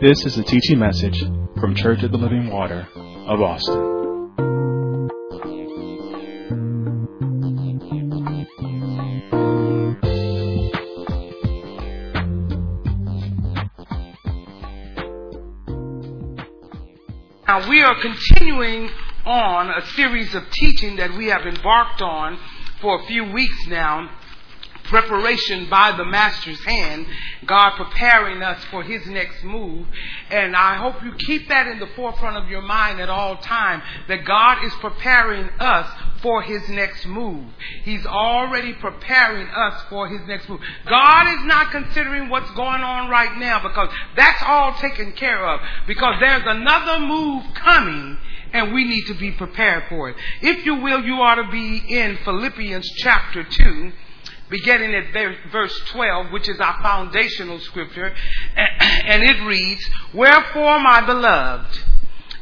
This is a teaching message from Church of the Living Water of Austin. Now, we are continuing on a series of teaching that we have embarked on for a few weeks now preparation by the master's hand, God preparing us for his next move. And I hope you keep that in the forefront of your mind at all time that God is preparing us for his next move. He's already preparing us for his next move. God is not considering what's going on right now because that's all taken care of because there's another move coming and we need to be prepared for it. If you will, you ought to be in Philippians chapter 2 beginning at verse 12, which is our foundational scripture, and it reads, Wherefore, my beloved,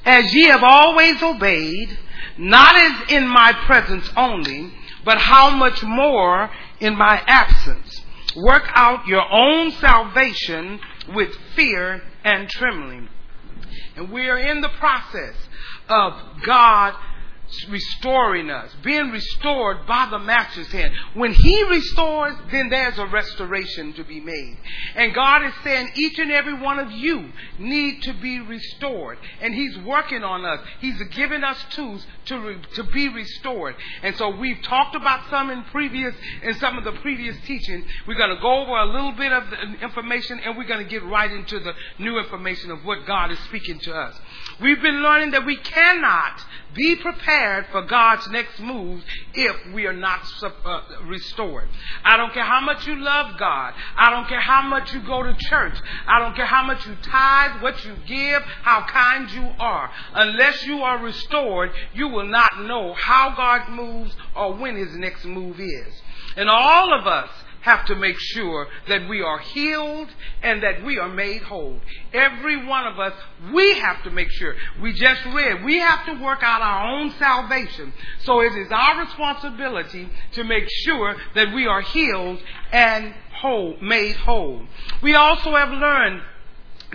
as ye have always obeyed, not as in my presence only, but how much more in my absence, work out your own salvation with fear and trembling. And we are in the process of God restoring us, being restored by the Master's hand. When He restores, then there's a restoration to be made. And God is saying each and every one of you need to be restored. And He's working on us. He's giving us tools to, re- to be restored. And so we've talked about some in previous, in some of the previous teachings. We're going to go over a little bit of the information and we're going to get right into the new information of what God is speaking to us. We've been learning that we cannot be prepared for God's next move if we are not uh, restored. I don't care how much you love God. I don't care how much you go to church. I don't care how much you tithe, what you give, how kind you are. Unless you are restored, you will not know how God moves or when his next move is. And all of us have to make sure that we are healed and that we are made whole. Every one of us, we have to make sure. We just read, we have to work out our own salvation. So it is our responsibility to make sure that we are healed and whole, made whole. We also have learned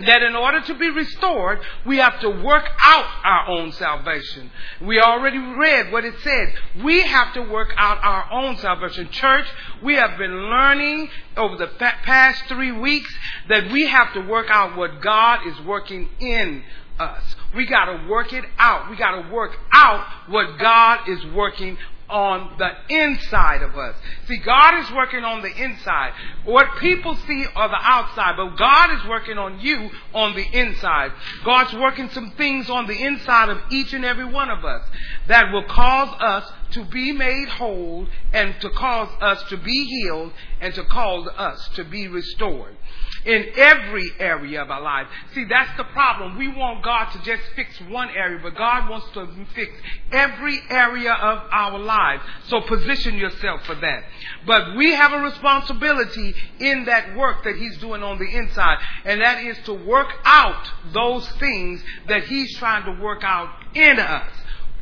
that in order to be restored, we have to work out our own salvation. We already read what it said. We have to work out our own salvation. Church, we have been learning over the past three weeks that we have to work out what God is working in us. We got to work it out. We got to work out what God is working on the inside of us. See, God is working on the inside. What people see are the outside, but God is working on you on the inside. God's working some things on the inside of each and every one of us that will cause us to be made whole and to cause us to be healed and to cause us to be restored in every area of our lives. See, that's the problem. We want God to just fix one area, but God wants to fix every area of our lives. So position yourself for that. But we have a responsibility in that work that He's doing on the inside, and that is to work out those things that He's trying to work out in us.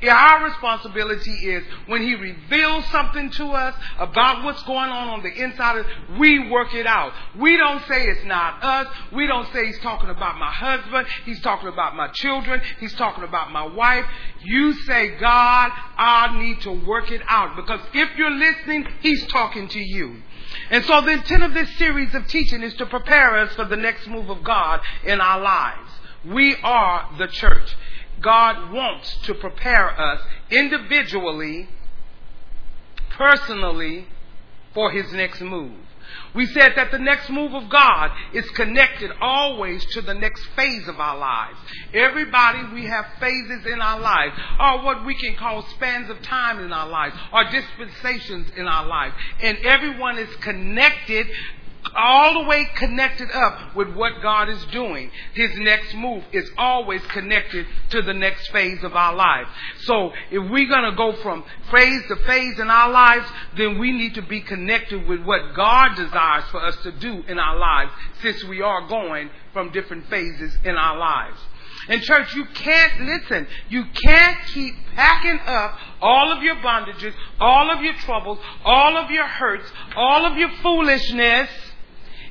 Our responsibility is when He reveals something to us about what's going on on the inside of us, we work it out. We don't say it's not us. We don't say He's talking about my husband. He's talking about my children. He's talking about my wife. You say, God, I need to work it out. Because if you're listening, He's talking to you. And so the intent of this series of teaching is to prepare us for the next move of God in our lives. We are the church. God wants to prepare us individually, personally, for His next move. We said that the next move of God is connected always to the next phase of our lives. Everybody, we have phases in our lives, or what we can call spans of time in our lives, or dispensations in our lives. And everyone is connected all the way connected up with what God is doing. His next move is always connected to the next phase of our life. So if we're going to go from phase to phase in our lives, then we need to be connected with what God desires for us to do in our lives since we are going from different phases in our lives. And church, you can't, listen, you can't keep packing up all of your bondages, all of your troubles, all of your hurts, all of your foolishness,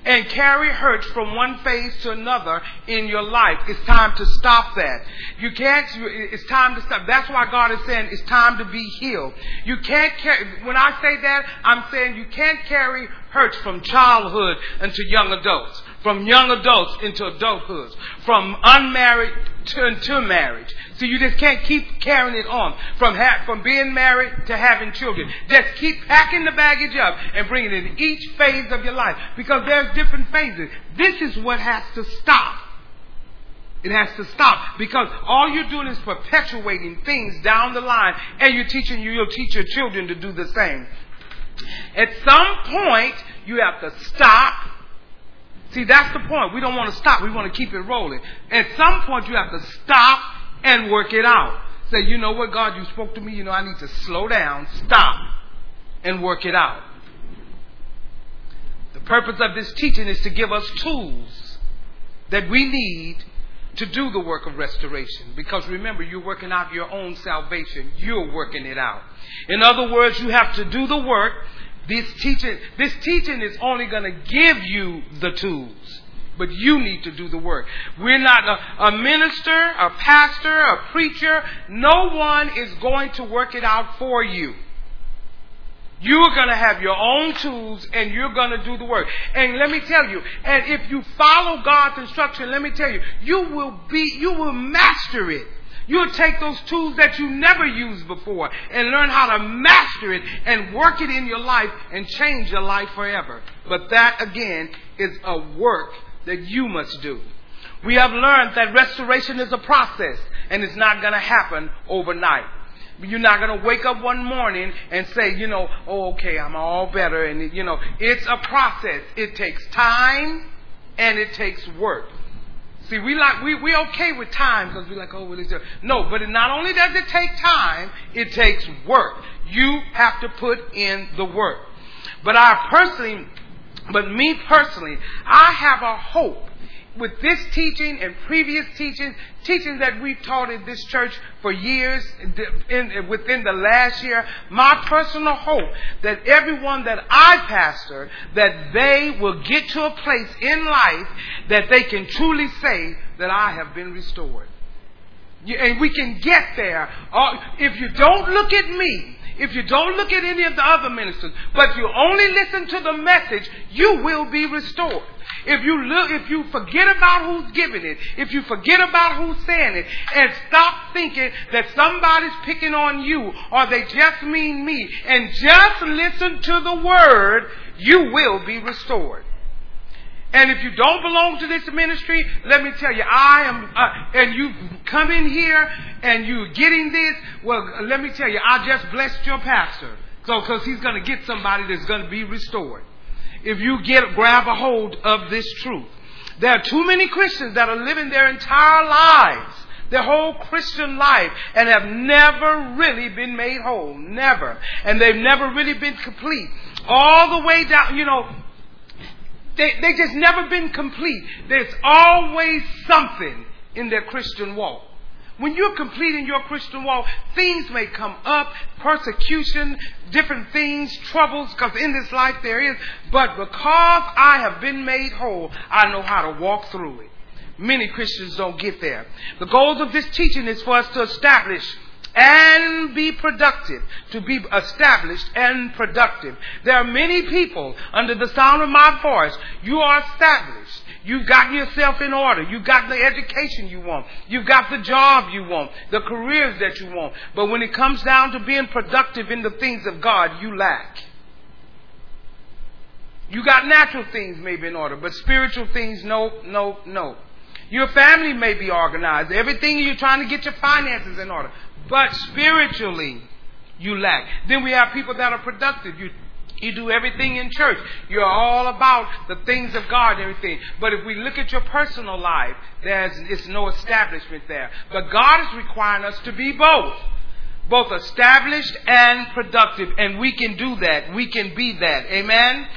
and carry hurt from one phase to another in your life. It's time to stop that. You can't, it's time to stop. That's why God is saying it's time to be healed. You can't carry, when I say that, I'm saying you can't carry hurt from childhood into young adults, from young adults into adulthood, from unmarried to, into marriage. So you just can't keep carrying it on from ha- from being married to having children. Just keep packing the baggage up and bringing it in each phase of your life because there's different phases. This is what has to stop. It has to stop because all you're doing is perpetuating things down the line and you're teaching you, you'll teach your children to do the same. At some point, you have to stop. See, that's the point. We don't want to stop. We want to keep it rolling. At some point, you have to stop and work it out. Say, you know what, God, you spoke to me. You know, I need to slow down, stop, and work it out. The purpose of this teaching is to give us tools that we need to do the work of restoration. Because remember, you're working out your own salvation. You're working it out. In other words, you have to do the work. This teaching, this teaching is only going to give you the tools. But you need to do the work. We're not a, a minister, a pastor, a preacher. No one is going to work it out for you. You're going to have your own tools and you're going to do the work. And let me tell you, and if you follow God's instruction, let me tell you, you will be, you will master it. You'll take those tools that you never used before and learn how to master it and work it in your life and change your life forever. But that again is a work that you must do. We have learned that restoration is a process and it's not going to happen overnight. You're not going to wake up one morning and say, you know, oh, okay, I'm all better. And, you know, it's a process. It takes time and it takes work. See, we like, we, we okay with time because we're like, oh, well, it's no, but it not only does it take time, it takes work. You have to put in the work. But I personally, but me personally, I have a hope with this teaching and previous teachings, teachings that we've taught in this church for years, in, within the last year, my personal hope that everyone that I pastor, that they will get to a place in life that they can truly say that I have been restored. And we can get there. Uh, if you don't look at me, if you don't look at any of the other ministers, but you only listen to the message, you will be restored. If you look, if you forget about who's giving it, if you forget about who's saying it, and stop thinking that somebody's picking on you or they just mean me, and just listen to the word, you will be restored. And if you don't belong to this ministry, let me tell you, I am, uh, and you come in here and you're getting this, well, let me tell you, I just blessed your pastor. So, cause he's gonna get somebody that's gonna be restored. If you get, grab a hold of this truth. There are too many Christians that are living their entire lives, their whole Christian life, and have never really been made whole. Never. And they've never really been complete. All the way down, you know, they, they just never been complete. There's always something in their Christian walk. When you're completing your Christian walk, things may come up, persecution, different things, troubles, because in this life there is. But because I have been made whole, I know how to walk through it. Many Christians don't get there. The goals of this teaching is for us to establish and be productive, to be established and productive. There are many people under the sound of my voice. You are established. You've got yourself in order. You've got the education you want. You've got the job you want, the careers that you want. But when it comes down to being productive in the things of God, you lack. You got natural things maybe in order, but spiritual things, no, no, no. Your family may be organized. Everything you're trying to get your finances in order. But spiritually, you lack. Then we have people that are productive. You you do everything in church. You're all about the things of God and everything. But if we look at your personal life, there's it's no establishment there. But God is requiring us to be both. Both established and productive. And we can do that. We can be that. Amen?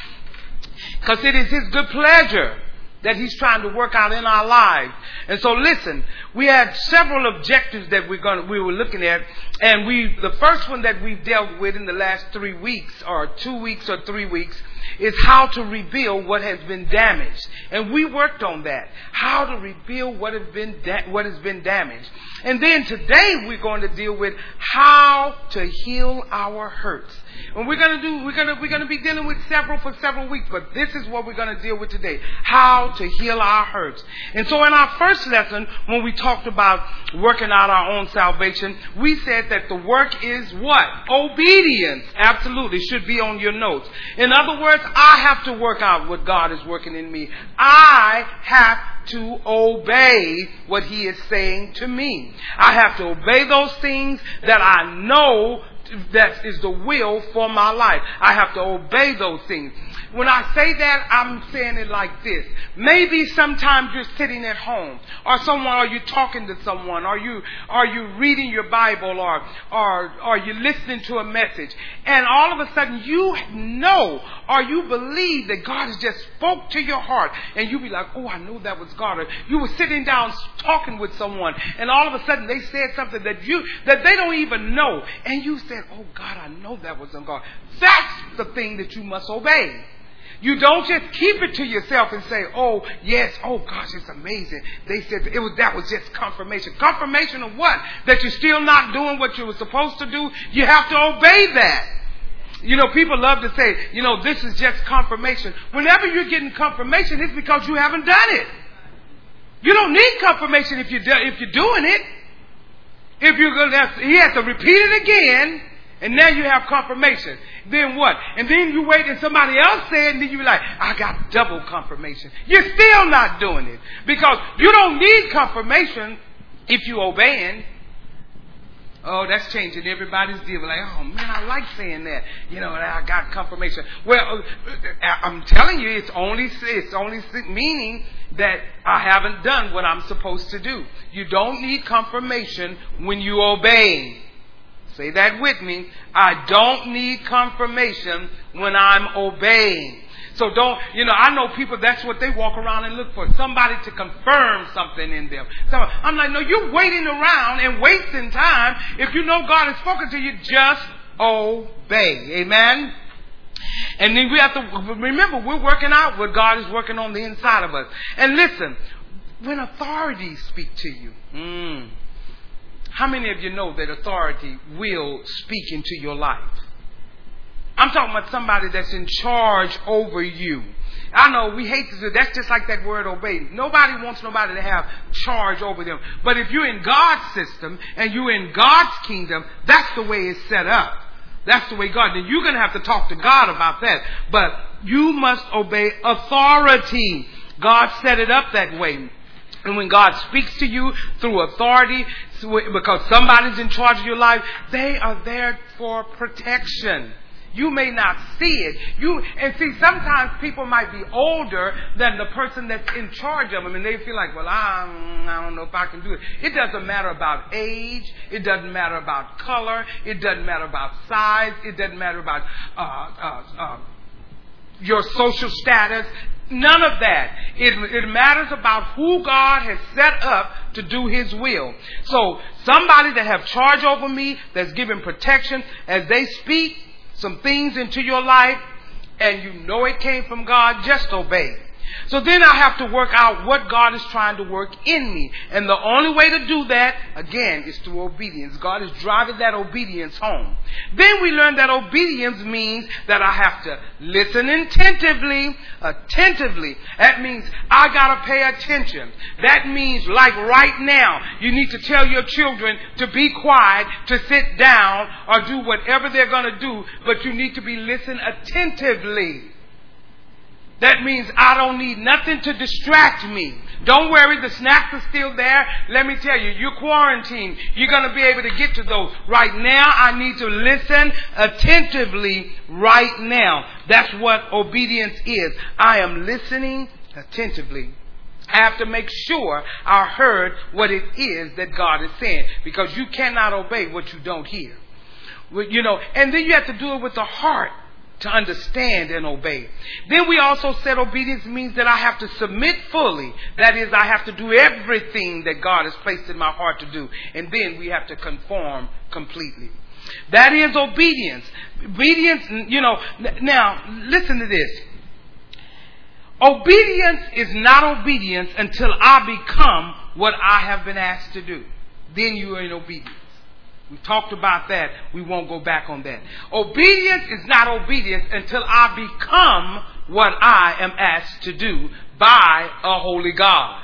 Because it is His good pleasure that He's trying to work out in our lives. And so listen, we had several objectives that we're going we were looking at, and we the first one that we've dealt with in the last three weeks, or two weeks or three weeks, is how to rebuild what has been damaged. And we worked on that. How to rebuild what has been da- what has been damaged. And then today we're going to deal with how to heal our hurts. And we're going to do, we're going to, we're going to be dealing with several for several weeks, but this is what we're going to deal with today. How to heal our hurts. And so in our first lesson, when we talked about working out our own salvation, we said that the work is what? Obedience. Absolutely. Should be on your notes. In other words, I have to work out what God is working in me. I have to obey what he is saying to me. I have to obey those things that I know that is the will for my life. I have to obey those things. When I say that, I'm saying it like this. Maybe sometimes you're sitting at home, or someone, are you're talking to someone, are you, are you reading your Bible, or, or, are you listening to a message, and all of a sudden you know, or you believe that God has just spoke to your heart, and you be like, oh, I knew that was God. Or you were sitting down talking with someone, and all of a sudden they said something that you, that they don't even know, and you said, oh God, I know that wasn't God. That's the thing that you must obey. You don't just keep it to yourself and say, "Oh yes, oh gosh, it's amazing." They said it was that was just confirmation. Confirmation of what? That you're still not doing what you were supposed to do. You have to obey that. You know, people love to say, you know, this is just confirmation. Whenever you're getting confirmation, it's because you haven't done it. You don't need confirmation if you do, if you're doing it. If you're gonna, he has to repeat it again and now you have confirmation. Then what? And then you wait and somebody else said, and then you like, I got double confirmation. You're still not doing it. Because you don't need confirmation if you obeying. Oh, that's changing everybody's deal. Like, oh man, I like saying that. You know, I got confirmation. Well, uh, uh, I'm telling you, it's only it's only meaning that I haven't done what I'm supposed to do. You don't need confirmation when you obey. Say that with me. I don't need confirmation when I'm obeying. So don't, you know, I know people, that's what they walk around and look for. Somebody to confirm something in them. So I'm like, no, you're waiting around and wasting time. If you know God has spoken to you, just obey. Amen? And then we have to remember, we're working out what God is working on the inside of us. And listen, when authorities speak to you, mm, how many of you know that authority will speak into your life? I'm talking about somebody that's in charge over you. I know we hate to that's just like that word obey. Nobody wants nobody to have charge over them. But if you're in God's system and you're in God's kingdom, that's the way it's set up. That's the way God. Then you're going to have to talk to God about that. But you must obey authority. God set it up that way. And when God speaks to you through authority, because somebody's in charge of your life, they are there for protection. You may not see it. You and see sometimes people might be older than the person that's in charge of them, and they feel like, well, I, I don't know if I can do it. It doesn't matter about age. It doesn't matter about color. It doesn't matter about size. It doesn't matter about uh, uh, uh, your social status. None of that. It, it matters about who God has set up to do His will. So somebody that have charge over me, that's giving protection, as they speak some things into your life, and you know it came from God, just obey. So then I have to work out what God is trying to work in me. And the only way to do that, again, is through obedience. God is driving that obedience home. Then we learn that obedience means that I have to listen attentively, attentively. That means I gotta pay attention. That means like right now, you need to tell your children to be quiet, to sit down, or do whatever they're gonna do, but you need to be listening attentively. That means I don't need nothing to distract me. Don't worry, the snacks are still there. Let me tell you, you're quarantined. You're going to be able to get to those. Right now, I need to listen attentively right now. That's what obedience is. I am listening attentively. I have to make sure I heard what it is that God is saying because you cannot obey what you don't hear. You know, and then you have to do it with the heart to understand and obey. Then we also said obedience means that I have to submit fully. That is, I have to do everything that God has placed in my heart to do. And then we have to conform completely. That is obedience. Obedience, you know, now listen to this. Obedience is not obedience until I become what I have been asked to do. Then you are in obedience. We talked about that. We won't go back on that. Obedience is not obedience until I become what I am asked to do by a holy God.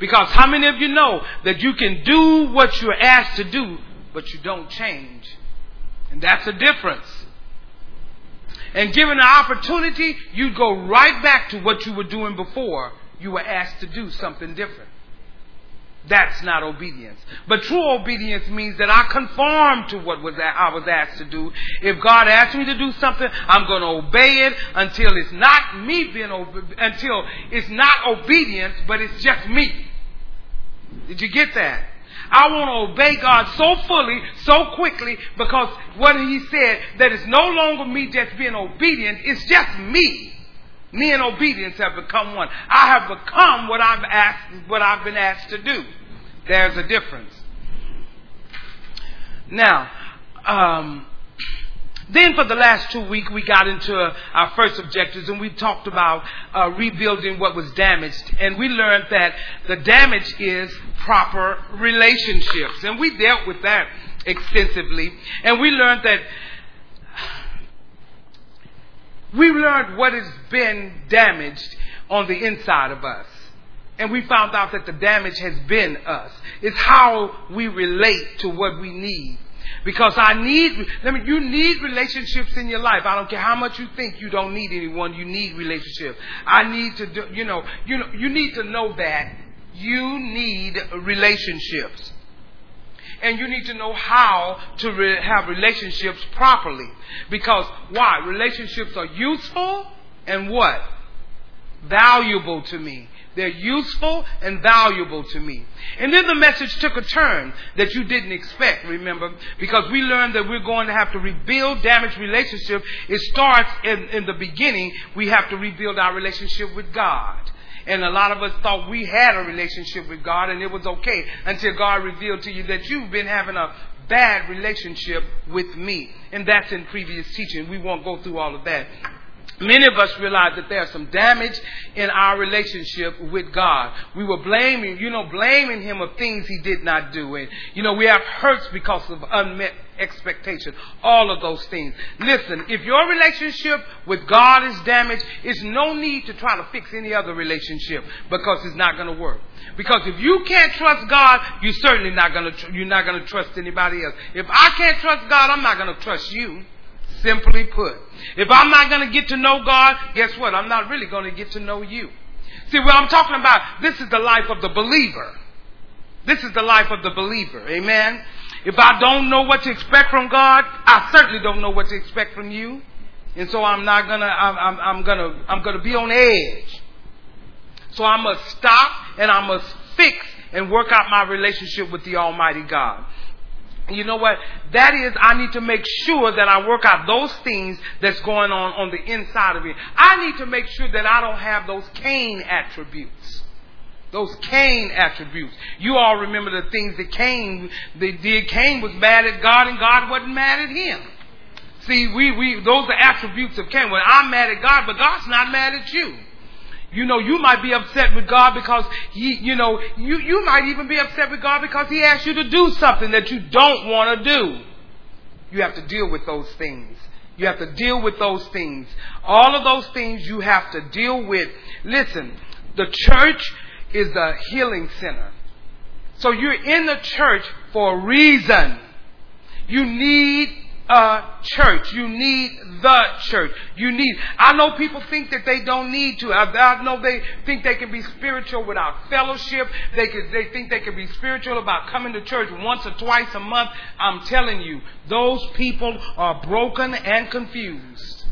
Because how many of you know that you can do what you're asked to do, but you don't change? And that's a difference. And given an opportunity, you'd go right back to what you were doing before you were asked to do something different. That's not obedience. But true obedience means that I conform to what was I was asked to do. If God asked me to do something, I'm going to obey it until it's not me being until it's not obedience, but it's just me. Did you get that? I want to obey God so fully, so quickly, because what He said, that it's no longer me just being obedient, it's just me. Me and obedience have become one. I have become what I've asked, what I've been asked to do. There's a difference. Now, um, then for the last two weeks, we got into our first objectives and we talked about uh, rebuilding what was damaged. And we learned that the damage is proper relationships. And we dealt with that extensively. And we learned that we learned what has been damaged on the inside of us. And we found out that the damage has been us. It's how we relate to what we need. Because I need, I mean, you need relationships in your life. I don't care how much you think you don't need anyone, you need relationships. I need to do, you know, you know, you need to know that you need relationships. And you need to know how to re- have relationships properly. Because why? Relationships are useful and what? Valuable to me. They're useful and valuable to me. And then the message took a turn that you didn't expect, remember? Because we learned that we're going to have to rebuild damaged relationships. It starts in, in the beginning. We have to rebuild our relationship with God. And a lot of us thought we had a relationship with God and it was okay until God revealed to you that you've been having a bad relationship with me. And that's in previous teaching. We won't go through all of that. Many of us realize that there's some damage in our relationship with God. We were blaming, you know, blaming Him of things He did not do. And, you know, we have hurts because of unmet expectation. All of those things. Listen, if your relationship with God is damaged, it's no need to try to fix any other relationship because it's not going to work. Because if you can't trust God, you're certainly not going to, you're not going to trust anybody else. If I can't trust God, I'm not going to trust you. Simply put, if I'm not going to get to know God, guess what? I'm not really going to get to know you. See, what I'm talking about, this is the life of the believer. This is the life of the believer. Amen. If I don't know what to expect from God, I certainly don't know what to expect from you. And so I'm not gonna, I'm, I'm, I'm gonna, I'm gonna be on edge. So I must stop and I must fix and work out my relationship with the Almighty God you know what? That is, I need to make sure that I work out those things that's going on on the inside of me. I need to make sure that I don't have those Cain attributes. Those Cain attributes. You all remember the things that Cain they did. Cain was mad at God and God wasn't mad at him. See, we, we, those are attributes of Cain. Well, I'm mad at God, but God's not mad at you. You know, you might be upset with God because he, you know, you, you might even be upset with God because he asked you to do something that you don't want to do. You have to deal with those things. You have to deal with those things. All of those things you have to deal with. Listen, the church is a healing center. So you're in the church for a reason. You need a church. You need the church. You need. I know people think that they don't need to. I, I know they think they can be spiritual without fellowship. They can, they think they can be spiritual about coming to church once or twice a month. I'm telling you, those people are broken and confused.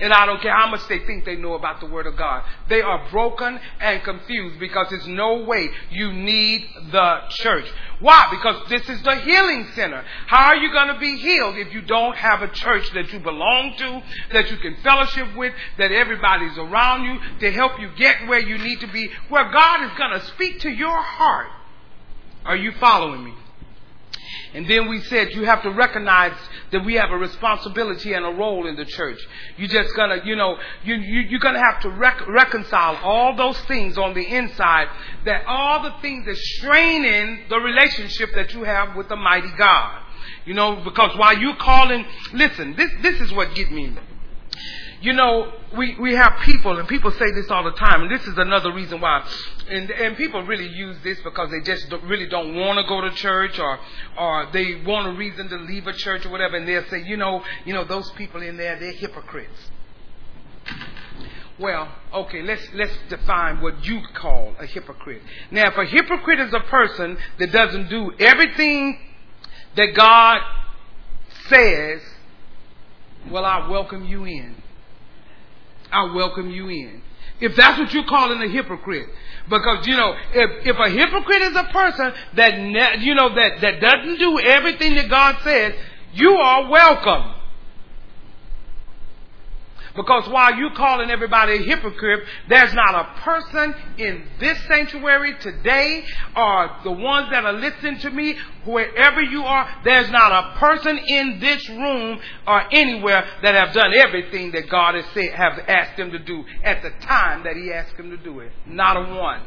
And I don't care how much they think they know about the Word of God. They are broken and confused because there's no way you need the church. Why? Because this is the healing center. How are you going to be healed if you don't have a church that you belong to, that you can fellowship with, that everybody's around you to help you get where you need to be, where God is going to speak to your heart? Are you following me? And then we said you have to recognize that we have a responsibility and a role in the church. You're just gonna, you know, you, you you're gonna have to rec- reconcile all those things on the inside. That all the things that straining the relationship that you have with the mighty God. You know, because while you're calling, listen, this this is what get me you know, we, we have people, and people say this all the time, and this is another reason why. And, and people really use this because they just don't, really don't want to go to church, or or they want a reason to leave a church or whatever, and they'll say, you know, you know, those people in there, they're hypocrites. Well, okay, let's let's define what you call a hypocrite. Now, if a hypocrite is a person that doesn't do everything that God says, well, I welcome you in. I welcome you in. If that's what you're calling a hypocrite. Because, you know, if, if a hypocrite is a person that, ne- you know, that, that doesn't do everything that God says, you are welcome. Because while you're calling everybody a hypocrite, there's not a person in this sanctuary today or the ones that are listening to me, wherever you are, there's not a person in this room or anywhere that have done everything that God has said, have asked them to do at the time that He asked them to do it. Not a one.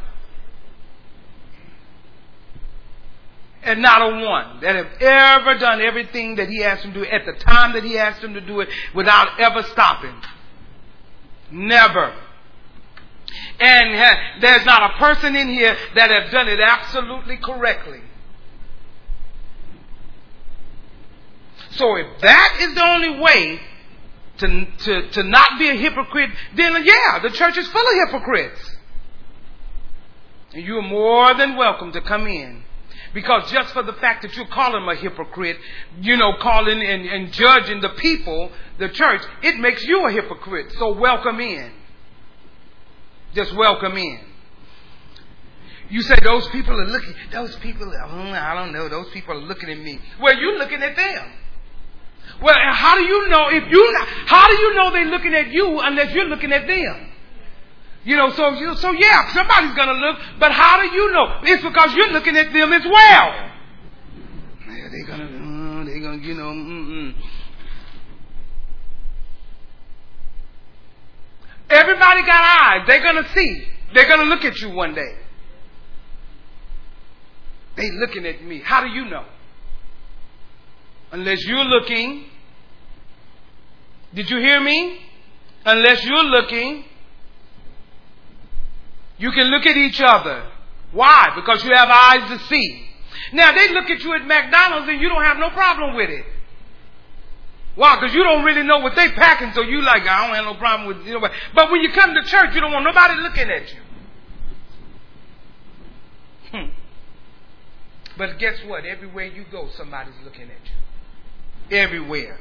and not a one that have ever done everything that he asked them to do at the time that he asked them to do it without ever stopping. Never. And uh, there's not a person in here that have done it absolutely correctly. So if that is the only way to, to, to not be a hypocrite, then yeah, the church is full of hypocrites. And you are more than welcome to come in. Because just for the fact that you're calling them a hypocrite, you know, calling and, and judging the people, the church, it makes you a hypocrite. So welcome in. Just welcome in. You say those people are looking, those people, I don't know, those people are looking at me. Well, you're looking at them. Well, how do you know if you, how do you know they're looking at you unless you're looking at them? You know, so so yeah, somebody's gonna look, but how do you know? It's because you're looking at them as well. Yeah, they're gonna, uh, they're gonna, you know, mm-mm. Everybody got eyes. They're gonna see. They're gonna look at you one day. They looking at me. How do you know? Unless you're looking. Did you hear me? Unless you're looking you can look at each other. Why? Because you have eyes to see. Now they look at you at McDonald's and you don't have no problem with it. Why? Because you don't really know what they packing, so you like, I don't have no problem with you know. But when you come to church, you don't want nobody looking at you. Hmm. But guess what? Everywhere you go, somebody's looking at you. Everywhere.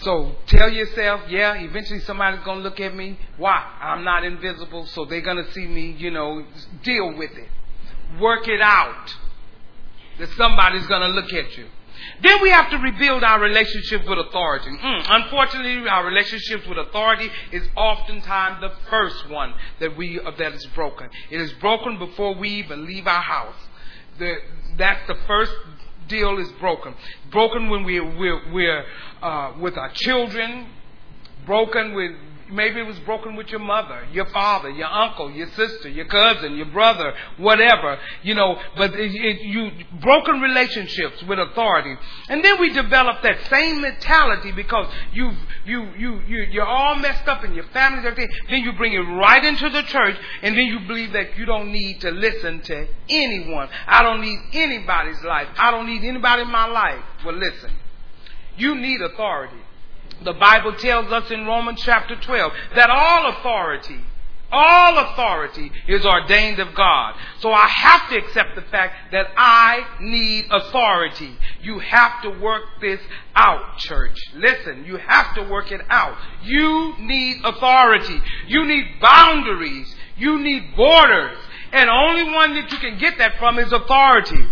So tell yourself, yeah, eventually somebody's going to look at me. Why? I'm not invisible, so they're going to see me, you know, deal with it. Work it out. That somebody's going to look at you. Then we have to rebuild our relationship with authority. Mm, unfortunately, our relationships with authority is oftentimes the first one that we uh, that is broken. It is broken before we even leave our house. The, that's the first deal is broken. Broken when we're, we're, we're uh, with our children, broken with maybe it was broken with your mother, your father, your uncle, your sister, your cousin, your brother, whatever, you know, but it, it, you broken relationships with authority. And then we develop that same mentality because you you you you you're all messed up in your family everything. Then you bring it right into the church and then you believe that you don't need to listen to anyone. I don't need anybody's life. I don't need anybody in my life. Well listen. You need authority. The Bible tells us in Romans chapter 12 that all authority All authority is ordained of God. So I have to accept the fact that I need authority. You have to work this out, church. Listen, you have to work it out. You need authority. You need boundaries. You need borders. And only one that you can get that from is authority.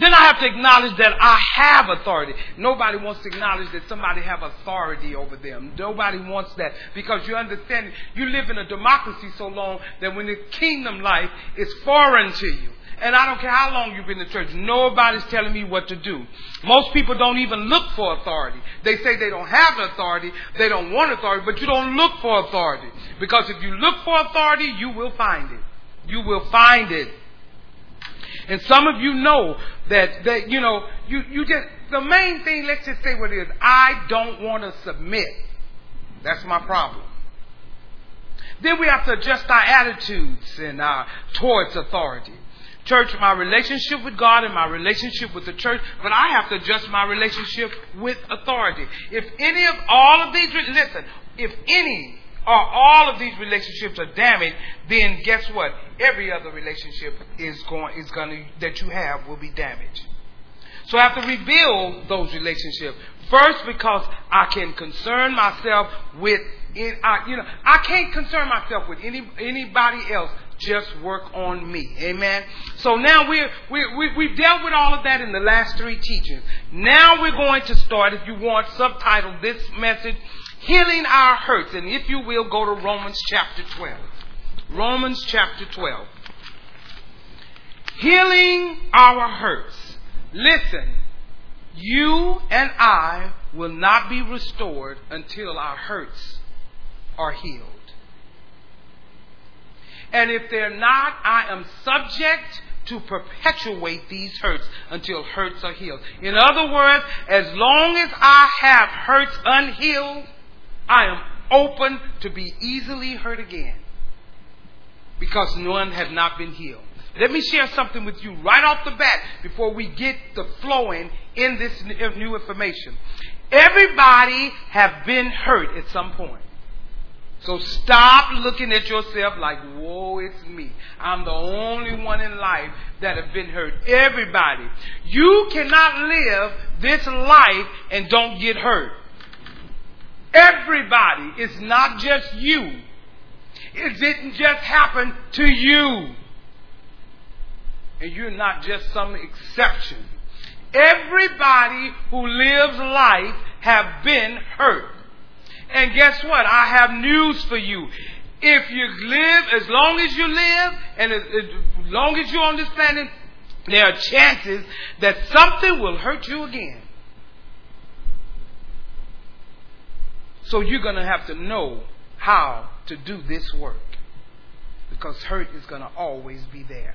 Then I have to acknowledge that I have authority. Nobody wants to acknowledge that somebody have authority over them. Nobody wants that because you understand you live in a democracy so long that when the kingdom life is foreign to you. And I don't care how long you've been in church, nobody's telling me what to do. Most people don't even look for authority. They say they don't have authority, they don't want authority, but you don't look for authority. Because if you look for authority, you will find it. You will find it. And some of you know that, that you know, you, you just, the main thing, let's just say what it is. I don't want to submit. That's my problem. Then we have to adjust our attitudes and our, towards authority. Church, my relationship with God and my relationship with the church, but I have to adjust my relationship with authority. If any of all of these, listen, if any or all of these relationships are damaged, then guess what? Every other relationship is going is going to that you have will be damaged. So I have to rebuild those relationships first because I can concern myself with it. I, you know, I can't concern myself with any anybody else. Just work on me. Amen. So now we're, we're, we, we've dealt with all of that in the last three teachings. Now we're going to start, if you want, subtitle this message, healing our hurts. And if you will, go to Romans chapter 12. Romans chapter 12. Healing our hurts. Listen, you and I will not be restored until our hurts are healed. And if they're not, I am subject to perpetuate these hurts until hurts are healed. In other words, as long as I have hurts unhealed, I am open to be easily hurt again because none have not been healed. Let me share something with you right off the bat before we get the flowing in this new information. Everybody have been hurt at some point. So stop looking at yourself like, whoa, it's me. I'm the only one in life that have been hurt. Everybody. You cannot live this life and don't get hurt. Everybody. It's not just you. It didn't just happen to you. And you're not just some exception. Everybody who lives life have been hurt. And guess what? I have news for you. If you live, as long as you live, and as, as long as you're planet, there are chances that something will hurt you again. So you're going to have to know how to do this work. Because hurt is going to always be there.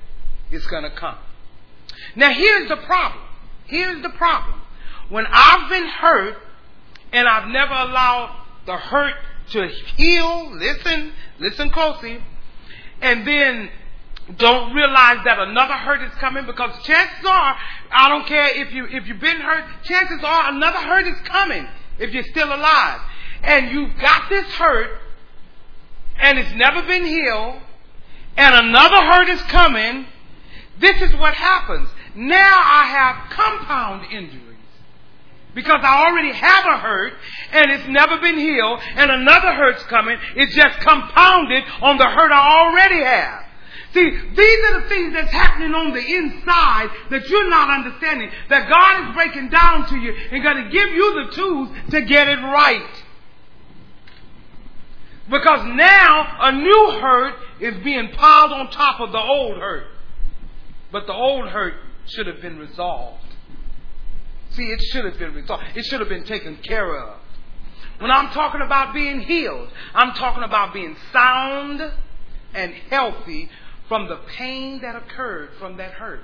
It's going to come. Now here's the problem. Here's the problem. When I've been hurt and I've never allowed the hurt to heal, listen, listen closely, and then don't realize that another hurt is coming because chances are, I don't care if you if you've been hurt, chances are another hurt is coming if you're still alive. And you've got this hurt and it's never been healed, and another hurt is coming, this is what happens. Now I have compound injuries. Because I already have a hurt and it's never been healed and another hurt's coming. It's just compounded on the hurt I already have. See, these are the things that's happening on the inside that you're not understanding. That God is breaking down to you and going to give you the tools to get it right. Because now a new hurt is being piled on top of the old hurt. But the old hurt should have been resolved. See, it should have been resolved. It should have been taken care of. When I'm talking about being healed, I'm talking about being sound and healthy from the pain that occurred from that hurt.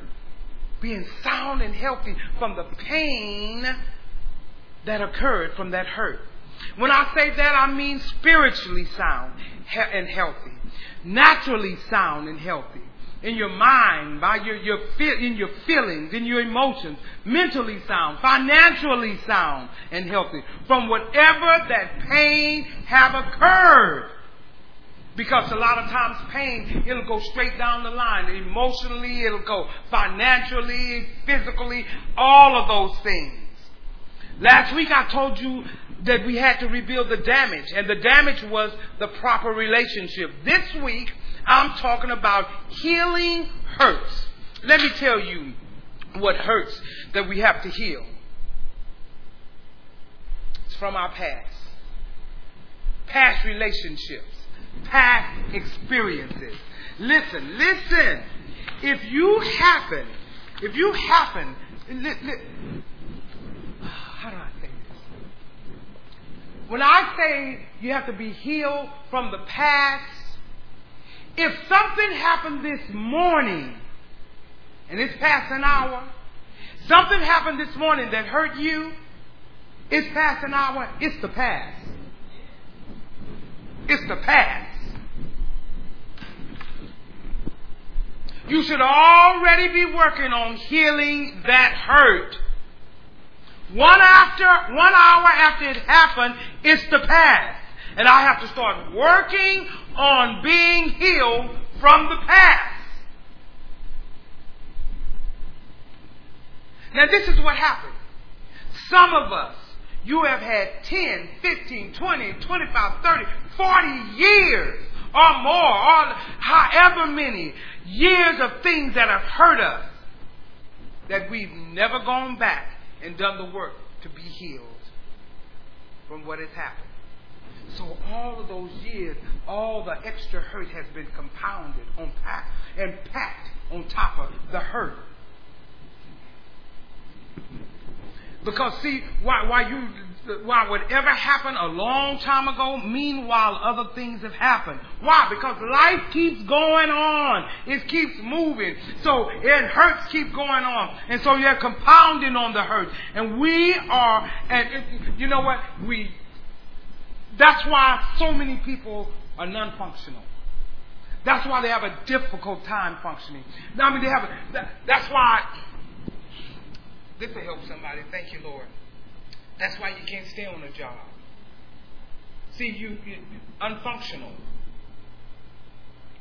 Being sound and healthy from the pain that occurred from that hurt. When I say that, I mean spiritually sound and healthy, naturally sound and healthy in your mind, by your, your in your feelings, in your emotions, mentally sound, financially sound and healthy from whatever that pain have occurred. Because a lot of times pain, it'll go straight down the line. Emotionally, it'll go financially, physically, all of those things. Last week I told you that we had to rebuild the damage, and the damage was the proper relationship. This week, I'm talking about healing hurts. Let me tell you what hurts that we have to heal. It's from our past. Past relationships, past experiences. Listen, listen. If you happen, if you happen, li, li, how do I say this? When I say you have to be healed from the past, if something happened this morning, and it's past an hour, something happened this morning that hurt you, it's past an hour, it's the past. It's the past. You should already be working on healing that hurt. One after, one hour after it happened, it's the past. And I have to start working on being healed from the past. Now this is what happened. Some of us, you have had 10, 15, 20, 25, 30, 40 years or more, or however many years of things that have hurt us that we've never gone back and done the work to be healed from what has happened. So all of those years, all the extra hurt has been compounded on pack and packed on top of the hurt. Because see, why why you why whatever happened a long time ago, meanwhile other things have happened. Why? Because life keeps going on. It keeps moving. So it hurts keep going on. And so you're compounding on the hurt. And we are and you know what? We that's why so many people are non-functional. That's why they have a difficult time functioning. I mean, they have. A, that, that's why. This will help somebody. Thank you, Lord. That's why you can't stay on a job. See, you, you unfunctional.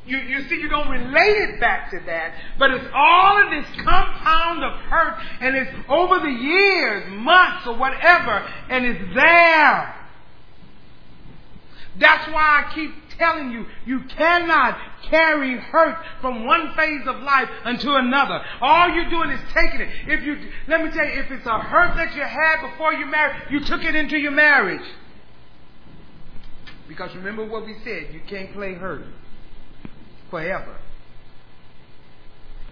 You, you see, you don't relate it back to that, but it's all of this compound of hurt, and it's over the years, months, or whatever, and it's there. That's why I keep telling you, you cannot carry hurt from one phase of life unto another. All you're doing is taking it. If you, let me tell you, if it's a hurt that you had before you married, you took it into your marriage. Because remember what we said, you can't play hurt forever.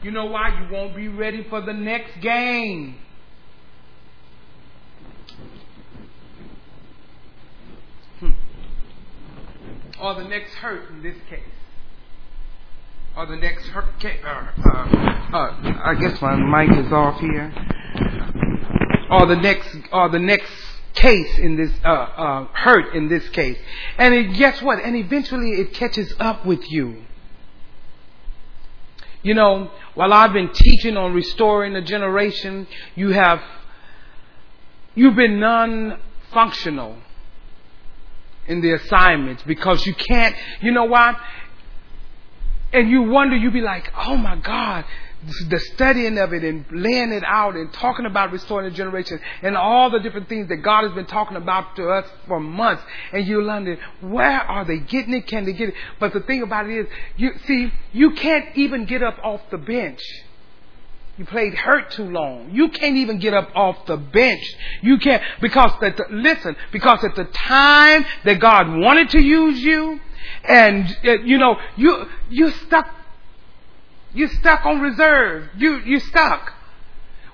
You know why? You won't be ready for the next game. Hmm. Or the next hurt in this case. Or the next hurt case. Uh, uh, uh, I guess my mic is off here. Or the next, or the next case in this, uh, uh, hurt in this case. And it, guess what? And eventually it catches up with you. You know, while I've been teaching on restoring a generation, you have, you've been non-functional in the assignments because you can't, you know why? And you wonder, you be like, oh my God, the studying of it and laying it out and talking about restoring the generation and all the different things that God has been talking about to us for months. And you wonder, where are they getting it? Can they get it? But the thing about it is, you see, you can't even get up off the bench. You played hurt too long. You can't even get up off the bench. You can't, because that, listen, because at the time that God wanted to use you, and, uh, you know, you, you stuck, you stuck on reserve. You, you stuck.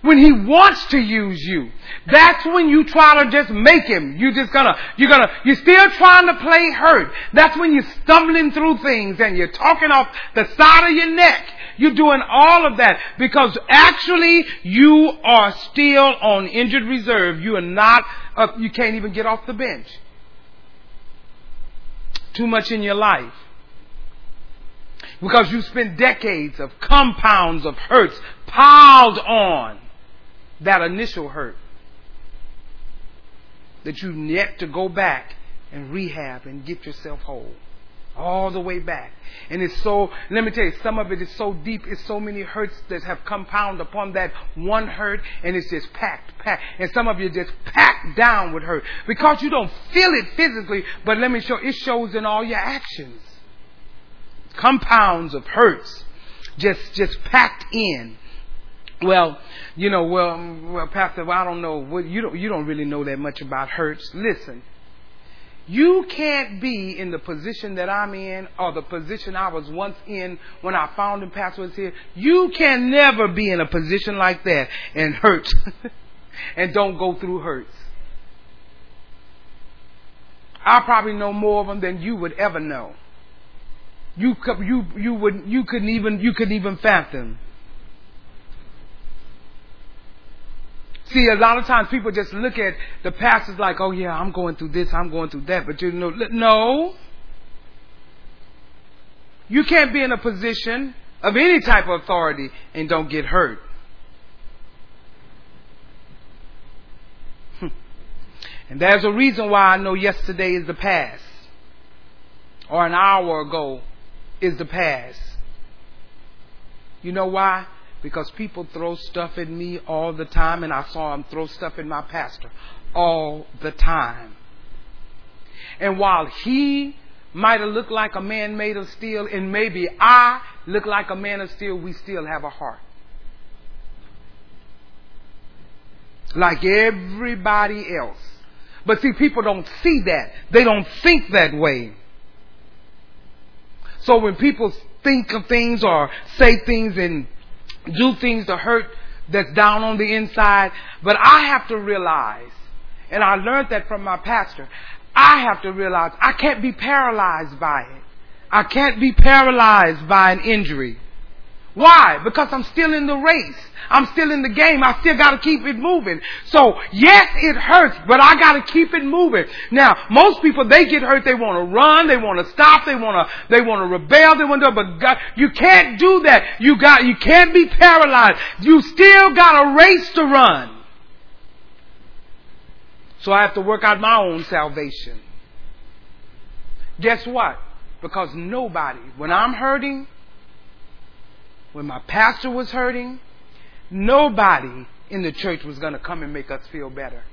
When he wants to use you, that's when you try to just make him. You just gonna, you're gonna, you're still trying to play hurt. That's when you're stumbling through things and you're talking off the side of your neck. You're doing all of that because actually you are still on injured reserve. You are not, uh, you can't even get off the bench. Too much in your life. Because you spent decades of compounds of hurts piled on that initial hurt that you yet to go back and rehab and get yourself whole. all the way back. And it's so, let me tell you, some of it is so deep, it's so many hurts that have compound upon that one hurt, and it's just packed, packed. And some of you just packed down with hurt. Because you don't feel it physically, but let me show, it shows in all your actions. Compounds of hurts, just, just packed in. Well, you know, well, well, Pastor, well, I don't know. Well, you don't, you don't really know that much about hurts. Listen, you can't be in the position that I'm in or the position I was once in when I found him pastor was here. You can never be in a position like that and hurt and don't go through hurts. I probably know more of them than you would ever know. You you you would you couldn't even you couldn't even fathom. See, a lot of times people just look at the pastors like, oh yeah, I'm going through this, I'm going through that, but you know, no. You can't be in a position of any type of authority and don't get hurt. Hmm. and there's a reason why I know yesterday is the past, or an hour ago is the past. You know why? Because people throw stuff at me all the time, and I saw them throw stuff at my pastor all the time. And while he might have looked like a man made of steel, and maybe I look like a man of steel, we still have a heart. Like everybody else. But see, people don't see that. They don't think that way. So when people think of things or say things and do things to hurt that's down on the inside. But I have to realize, and I learned that from my pastor, I have to realize I can't be paralyzed by it. I can't be paralyzed by an injury. Why? Because I'm still in the race. I'm still in the game. I still gotta keep it moving. So, yes, it hurts, but I gotta keep it moving. Now, most people, they get hurt, they wanna run, they wanna stop, they wanna, they wanna rebel, they wanna, but God, you can't do that. You got, you can't be paralyzed. You still got a race to run. So I have to work out my own salvation. Guess what? Because nobody, when I'm hurting, when my pastor was hurting, nobody in the church was going to come and make us feel better.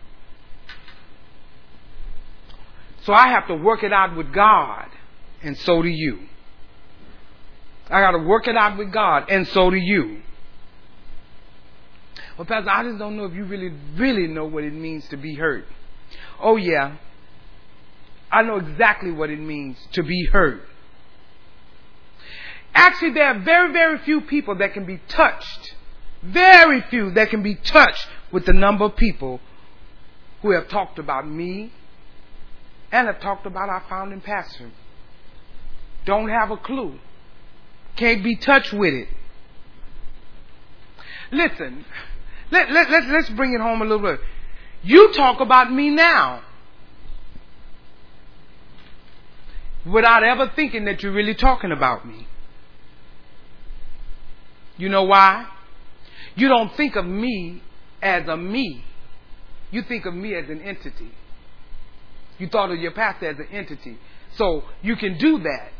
So I have to work it out with God, and so do you. I got to work it out with God, and so do you. Well, Pastor, I just don't know if you really, really know what it means to be hurt. Oh, yeah. I know exactly what it means to be hurt. Actually, there are very, very few people that can be touched. Very few that can be touched with the number of people who have talked about me and have talked about our founding pastor. Don't have a clue. Can't be touched with it. Listen, let, let, let, let's bring it home a little bit. You talk about me now without ever thinking that you're really talking about me. You know why? You don't think of me as a me. You think of me as an entity. You thought of your pastor as an entity. So you can do that.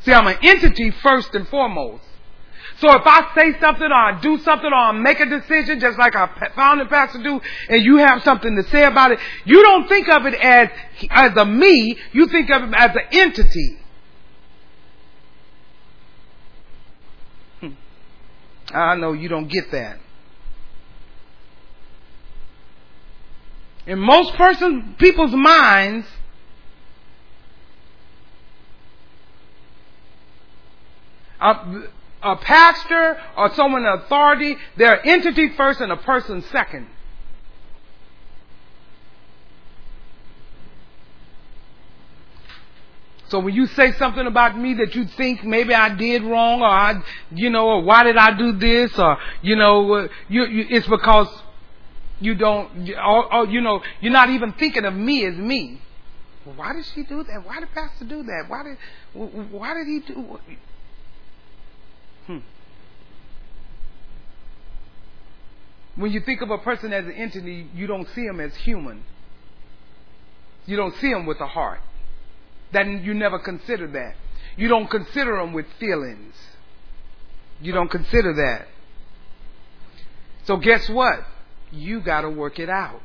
See, I'm an entity first and foremost. So if I say something or I do something or I make a decision, just like our founding pastor do, and you have something to say about it, you don't think of it as, as a me, you think of it as an entity. I know you don't get that. In most person, people's minds, a, a pastor or someone in authority, they're entity first and a person second. So when you say something about me that you think maybe I did wrong, or I, you know, or why did I do this, or you know, uh, you, you, it's because you don't, or, or you know, you're not even thinking of me as me. Why did she do that? Why did Pastor do that? Why did, why did he do? Hmm. When you think of a person as an entity, you don't see him as human. You don't see them with a heart. Then you never consider that. You don't consider them with feelings. You don't consider that. So guess what? You got to work it out.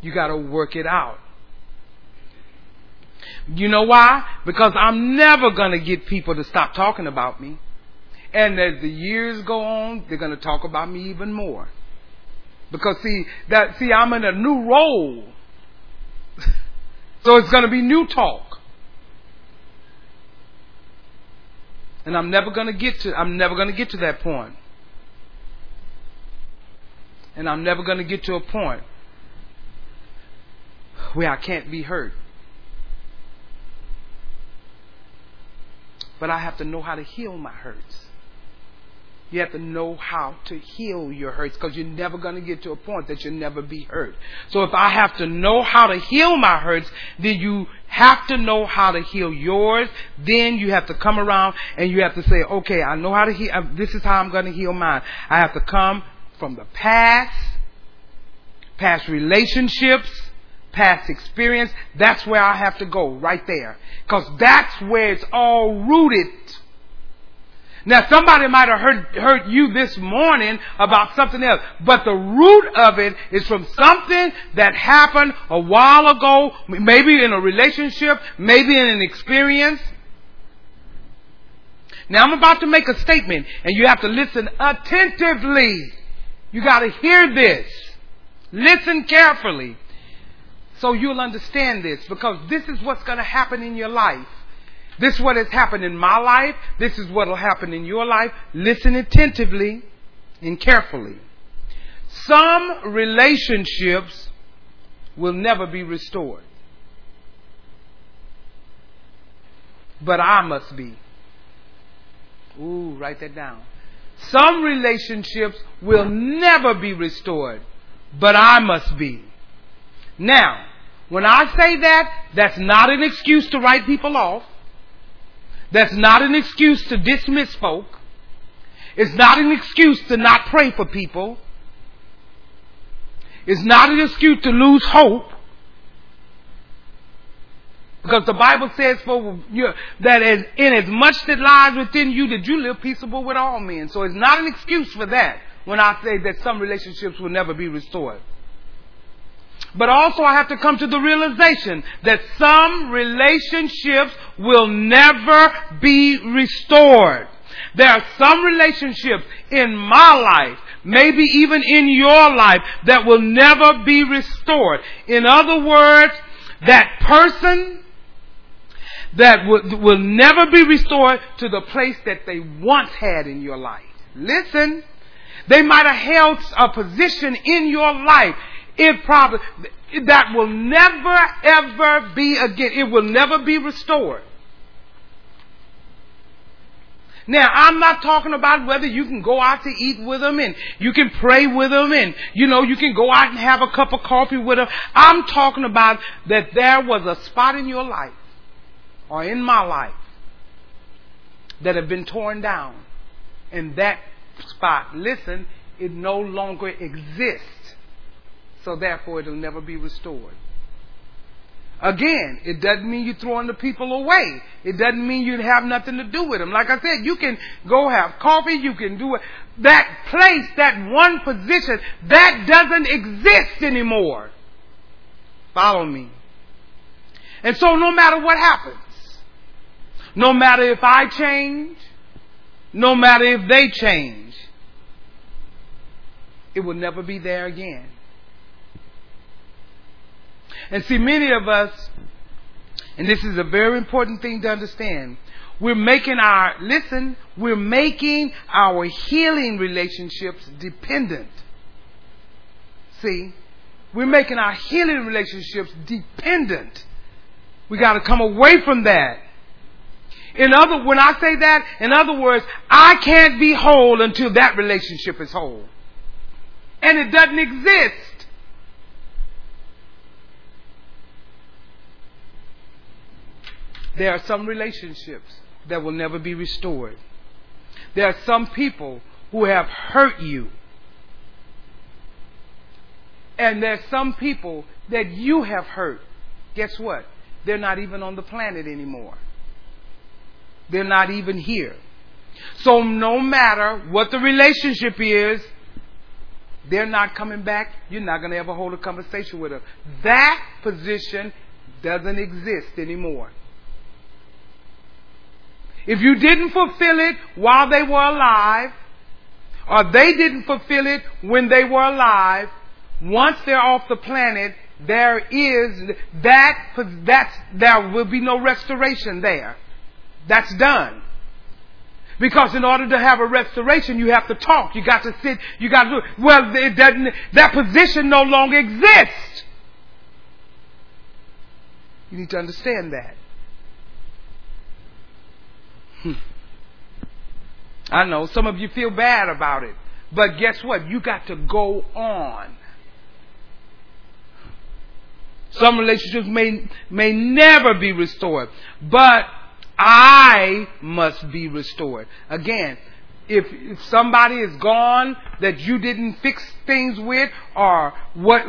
You got to work it out. You know why? Because I'm never going to get people to stop talking about me. And as the years go on, they're going to talk about me even more. Because see, that, see, I'm in a new role. so it's going to be new talk. And I'm never going to get to, I'm never going to get to that point. And I'm never going to get to a point where I can't be hurt. But I have to know how to heal my hurts. You have to know how to heal your hurts because you're never going to get to a point that you'll never be hurt. So if I have to know how to heal my hurts, then you have to know how to heal yours. Then you have to come around and you have to say, okay, I know how to heal. Uh, this is how I'm going to heal mine. I have to come from the past, past relationships, past experience. That's where I have to go, right there. Because that's where it's all rooted. Now somebody might have heard, heard you this morning about something else, but the root of it is from something that happened a while ago, maybe in a relationship, maybe in an experience. Now I'm about to make a statement and you have to listen attentively. You gotta hear this. Listen carefully so you'll understand this because this is what's to happen in your life. This is what has happened in my life. This is what will happen in your life. Listen attentively and carefully. Some relationships will never be restored. But I must be. Ooh, write that down. Some relationships will never be restored, but I must be. Now, when I say that, that's not an excuse to write people off. That's not an excuse to dismiss folk. It's not an excuse to not pray for people. It's not an excuse to lose hope. Because the Bible says for you, that as, in as much that lies within you that you live peaceable with all men. So it's not an excuse for that when I say that some relationships will never be restored. But also I have to come to the realization that some relationships will never be restored. There are some relationships in my life, maybe even in your life, that will never be restored. In other words, that person that will, will never be restored to the place that they once had in your life. Listen, they might have held a position in your life it probably, that will never ever be again. It will never be restored. Now, I'm not talking about whether you can go out to eat with them and you can pray with them and, you know, you can go out and have a cup of coffee with them. I'm talking about that there was a spot in your life or in my life that have been torn down. And that spot, listen, it no longer exists. So therefore it'll never be restored. Again, it doesn't mean you're throwing the people away. It doesn't mean you have nothing to do with them. Like I said, you can go have coffee, you can do it. That place, that one position, that doesn't exist anymore. Follow me. And so no matter what happens, no matter if I change, no matter if they change, it will never be there again. And see, many of us, and this is a very important thing to understand, we're making our, listen, we're making our healing relationships dependent. See, we're making our healing relationships dependent. We got to come away from that. In other, when I say that, in other words, I can't be whole until that relationship is whole. And it doesn't exist. There are some relationships that will never be restored. There are some people who have hurt you. And there's some people that you have hurt. guess what? They're not even on the planet anymore. They're not even here. So no matter what the relationship is, they're not coming back. You're not going to ever hold a conversation with them. That position doesn't exist anymore. If you didn't fulfill it while they were alive, or they didn't fulfill it when they were alive, once they're off the planet, there is that, that's, there will be no restoration there. That's done. Because in order to have a restoration, you have to talk. You got to sit. You got to. Well, it doesn't. That position no longer exists. You need to understand that. Hmm. I know some of you feel bad about it, but guess what? You got to go on. Some relationships may may never be restored, but I must be restored. Again, if, if somebody is gone that you didn't fix things with, or what,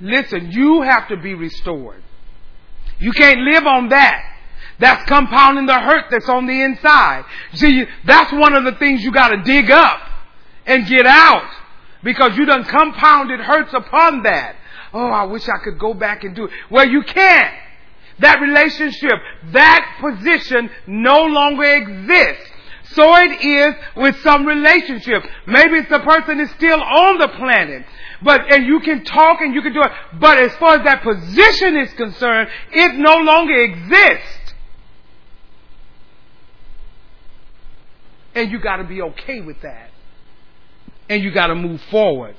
listen, you have to be restored. You can't live on that. That's compounding the hurt that's on the inside. See, that's one of the things you gotta dig up and get out. Because you done compounded hurts upon that. Oh, I wish I could go back and do it. Well, you can't. That relationship, that position no longer exists. So it is with some relationship. Maybe it's the person is still on the planet. But, and you can talk and you can do it. But as far as that position is concerned, it no longer exists. And you gotta be okay with that. And you gotta move forward.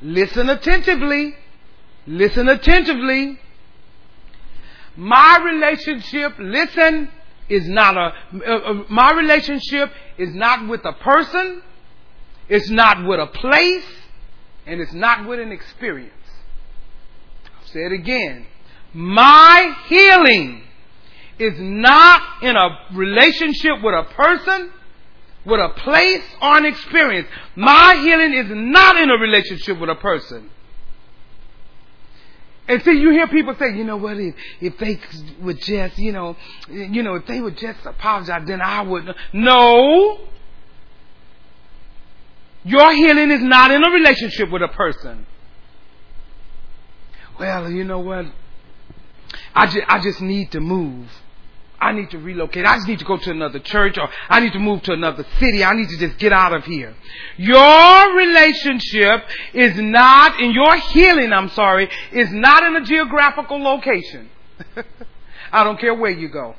Listen attentively. Listen attentively. My relationship, listen, is not a, uh, uh, my relationship is not with a person, it's not with a place, and it's not with an experience. I'll say it again. My healing is not in a relationship with a person, with a place, or an experience. My healing is not in a relationship with a person. And see, you hear people say, you know what, if, if they would just, you know, you know, if they would just apologize, then I would. No. Your healing is not in a relationship with a person. Well, you know what? I I just need to move. I need to relocate. I just need to go to another church or I need to move to another city. I need to just get out of here. Your relationship is not, in your healing, I'm sorry, is not in a geographical location. I don't care where you go.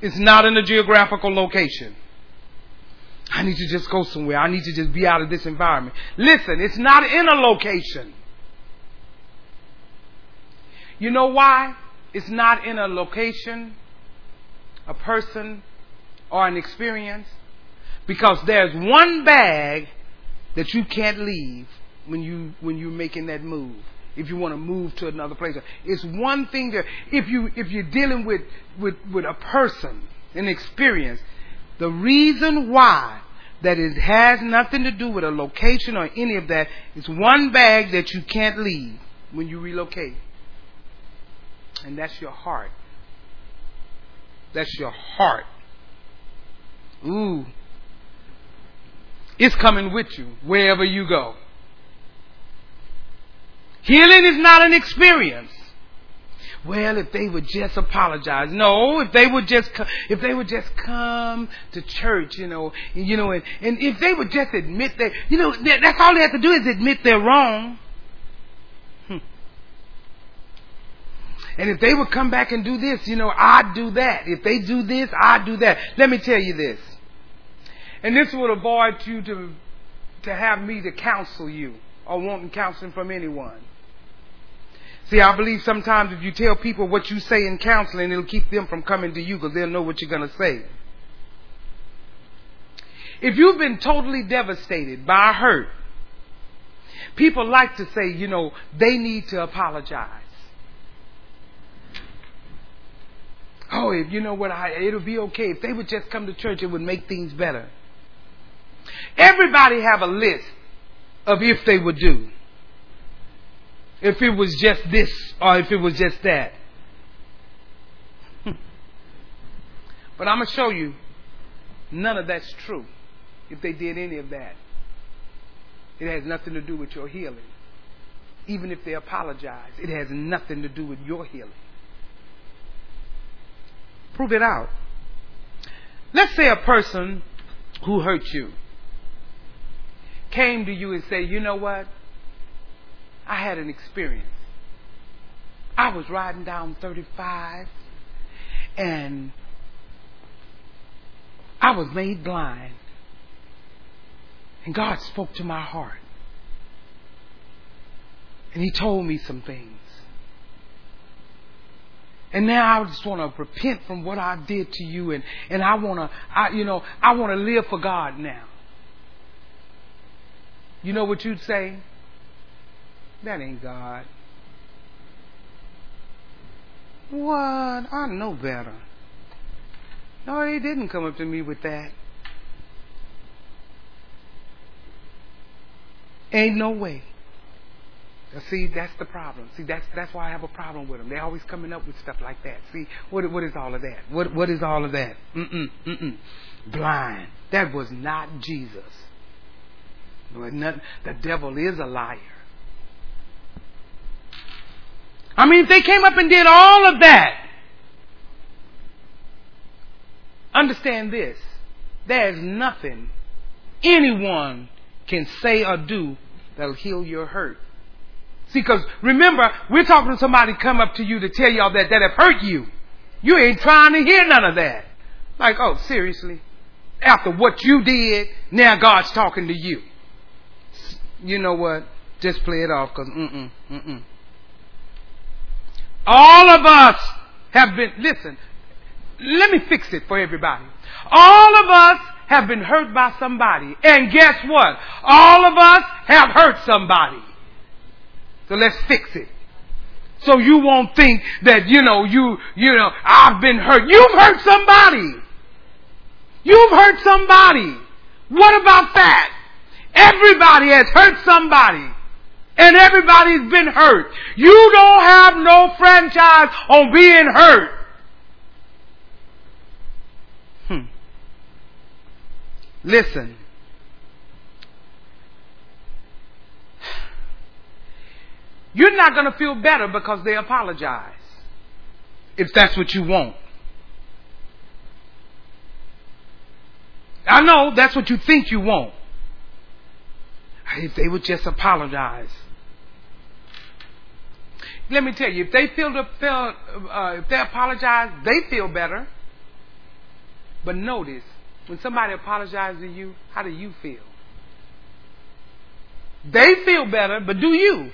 It's not in a geographical location. I need to just go somewhere. I need to just be out of this environment. Listen, it's not in a location. You know why? It's not in a location a person, or an experience? Because there's one bag that you can't leave when you when you're making that move. If you want to move to another place, it's one thing that if you if you're dealing with with with a person, an experience, the reason why that it has nothing to do with a location or any of that is one bag that you can't leave when you relocate, and that's your heart. That's your heart. Ooh. It's coming with you wherever you go. Healing is not an experience. Well, if they would just apologize. No, if they would just if they would just come to church, you know, you know, and, and if they would just admit that, you know, that's all they have to do is admit they're wrong. And if they would come back and do this, you know, I'd do that. If they do this, I'd do that. Let me tell you this. And this would avoid you to, to have me to counsel you or wanting counseling from anyone. See, I believe sometimes if you tell people what you say in counseling, it'll keep them from coming to you because they'll know what you're going to say. If you've been totally devastated by hurt, people like to say, you know, they need to apologize. Oh, if you know what I, it'll be okay. If they would just come to church, it would make things better. Everybody have a list of if they would do. If it was just this or if it was just that. but I'm going to show you none of that's true if they did any of that. It has nothing to do with your healing. Even if they apologize, it has nothing to do with your healing. Prove it out. Let's say a person who hurt you came to you and said, You know what? I had an experience. I was riding down 35 and I was made blind. And God spoke to my heart. And He told me some things. And now I just want to repent from what I did to you and, and I want to, I, you know, I want to live for God now. You know what you'd say? That ain't God. What? I know better. No, he didn't come up to me with that. Ain't no way. See, that's the problem. See, that's that's why I have a problem with them. They're always coming up with stuff like that. See, what what is all of that? What what is all of that? Mm-mm, mm-mm. Blind. That was not Jesus. The devil is a liar. I mean, if they came up and did all of that, understand this. There's nothing anyone can say or do that'll heal your hurt. See, because remember, we're talking to somebody come up to you to tell y'all that that have hurt you. You ain't trying to hear none of that. Like, oh, seriously? After what you did, now God's talking to you. You know what? Just play it off, because mm-mm, mm-mm. All of us have been, listen, let me fix it for everybody. All of us have been hurt by somebody. And guess what? All of us have hurt somebody. So let's fix it. So you won't think that, you know, you, you know, I've been hurt. You've hurt somebody. You've hurt somebody. What about that? Everybody has hurt somebody. And everybody's been hurt. You don't have no franchise on being hurt. Hmm. Listen. You're not going to feel better because they apologize. If that's what you want. I know that's what you think you want. If they would just apologize. Let me tell you, if they feel, feel uh, if they apologize, they feel better. But notice, when somebody apologizes to you, how do you feel? They feel better, but do you?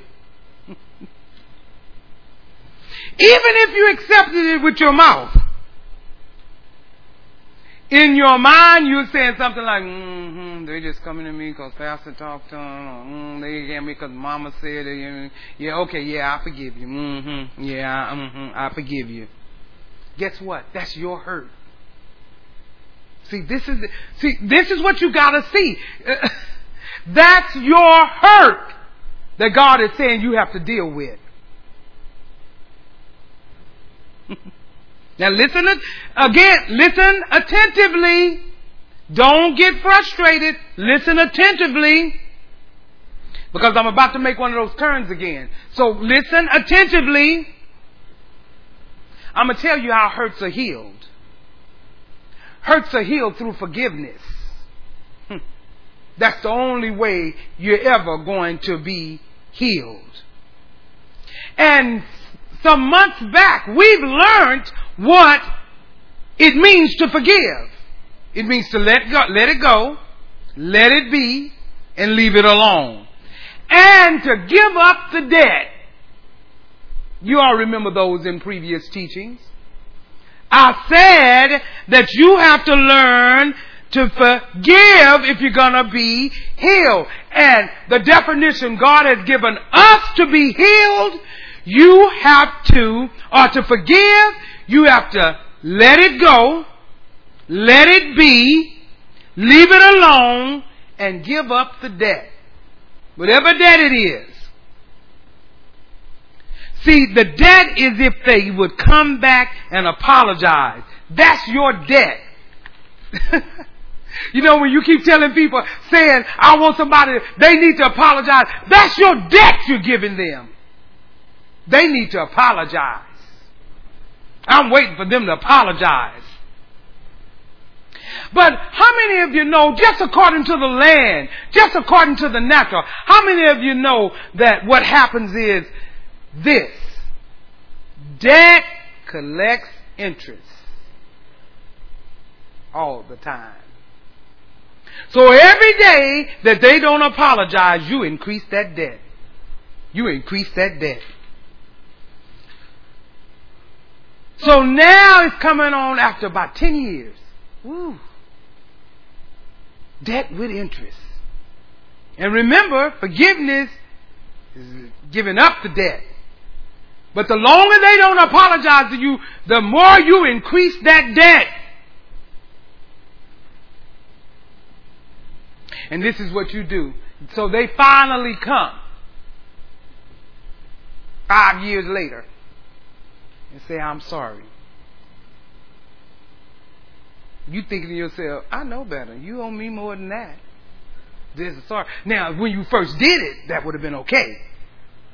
Even if you accepted it with your mouth, in your mind you're saying something like, mm-hmm, they just coming to me because Pastor talked to them, or mm, they came because Mama said it. Yeah, okay, yeah, I forgive you. Mm-hmm, yeah, mm-hmm, I forgive you. Guess what? That's your hurt. See, this is see, this is what you gotta see. That's your hurt that God is saying you have to deal with. now listen again, listen attentively. Don't get frustrated. Listen attentively. Because I'm about to make one of those turns again. So listen attentively. I'm going to tell you how hurts are healed. Hurts are healed through forgiveness. Hmm. That's the only way you're ever going to be healed. And some months back, we've learned what it means to forgive. It means to let go, let it go, let it be, and leave it alone. And to give up the debt. You all remember those in previous teachings. I said that you have to learn to forgive if you're gonna be healed. And the definition God has given us to be healed, you have to, or to forgive, you have to let it go, let it be, leave it alone, and give up the debt. Whatever debt it is. See, the debt is if they would come back and apologize. That's your debt. you know, when you keep telling people, saying, I want somebody, they need to apologize, that's your debt you're giving them. They need to apologize. I'm waiting for them to apologize. But how many of you know, just according to the land, just according to the natural, how many of you know that what happens is this? Debt collects interest all the time. So every day that they don't apologize, you increase that debt. You increase that debt. So now it's coming on after about 10 years. Woo. Debt with interest. And remember, forgiveness is giving up the debt. But the longer they don't apologize to you, the more you increase that debt. And this is what you do. So they finally come. Five years later. And say, I'm sorry. You thinking to yourself, I know better. You owe me more than that. This is sorry. Now, when you first did it, that would have been okay.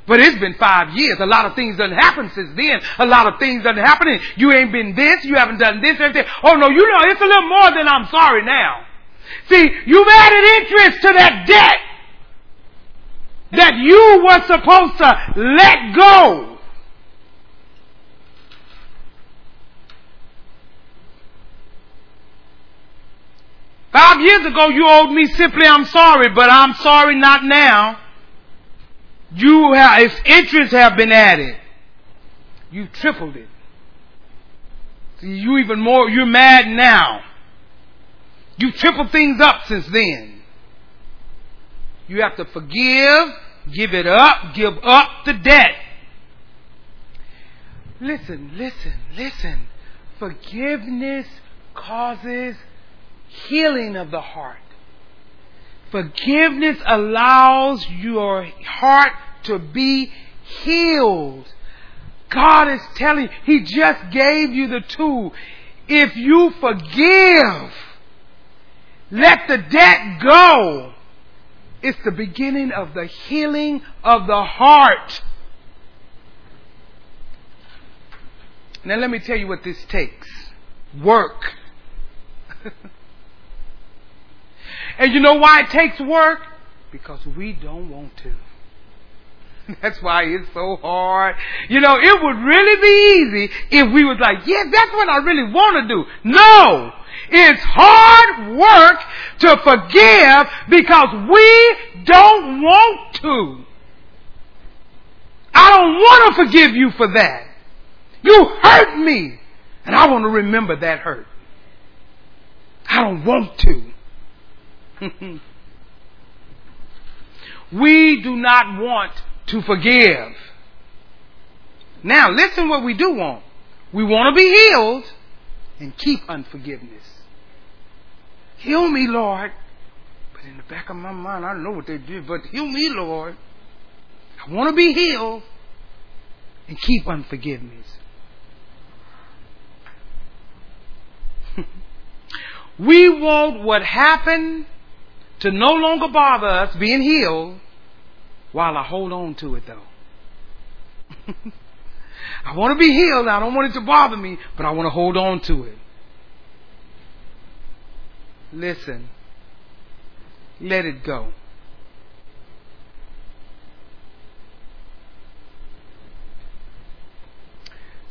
But it's been five years. A lot of things done happened since then. A lot of things done happened. You ain't been this. You haven't done this. Everything. Oh no, you know, it's a little more than I'm sorry now. See, you've added interest to that debt that you were supposed to let go. Five years ago, you owed me simply, I'm sorry, but I'm sorry not now. You have, its interest have been added. You tripled it. See, you even more, you're mad now. You tripled things up since then. You have to forgive, give it up, give up the debt. Listen, listen, listen. Forgiveness causes healing of the heart. Forgiveness allows your heart to be healed. God is telling you, He just gave you the tool. If you forgive, let the debt go. It's the beginning of the healing of the heart. Now let me tell you what this takes. Work. And you know why it takes work? Because we don't want to. That's why it's so hard. You know, it would really be easy if we was like, yeah, that's what I really want to do. No! It's hard work to forgive because we don't want to. I don't want to forgive you for that. You hurt me. And I want to remember that hurt. I don't want to. we do not want to forgive. Now, listen what we do want. We want to be healed and keep unforgiveness. Heal me, Lord. But in the back of my mind, I don't know what they did, but heal me, Lord. I want to be healed and keep unforgiveness. we want what happened to no longer bother us being healed while I hold on to it though. I want to be healed. I don't want it to bother me, but I want to hold on to it. Listen. Let it go.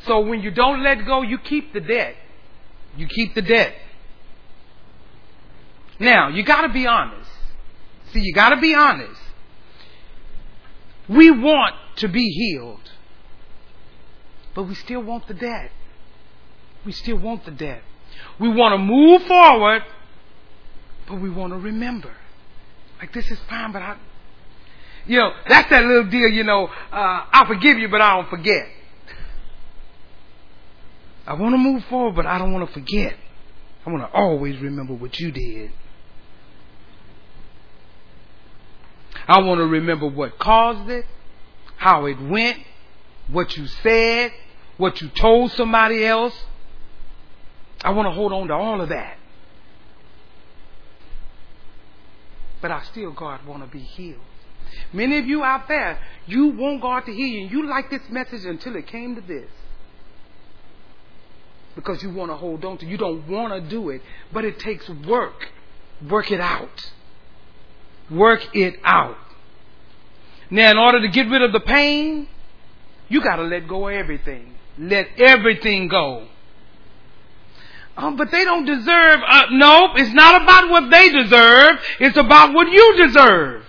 So when you don't let go, you keep the debt. You keep the debt. Now, you gotta be honest. See, you gotta be honest. We want to be healed. But we still want the debt. We still want the debt. We want to move forward, but we want to remember. Like this is fine, but I, you know, that's that little deal, you know, uh, I forgive you, but I don't forget. I want to move forward, but I don't want to forget. I want to always remember what you did. I want to remember what caused it, how it went, what you said, what you told somebody else. I want to hold on to all of that. But I still, God, want to be healed. Many of you out there, you want God to heal you, you like this message until it came to this. Because you want to hold on to You don't want to do it, but it takes work. Work it out. Work it out. Now, in order to get rid of the pain, you got to let go of everything. Let everything go. Um, but they don't deserve. Uh, nope, it's not about what they deserve. It's about what you deserve.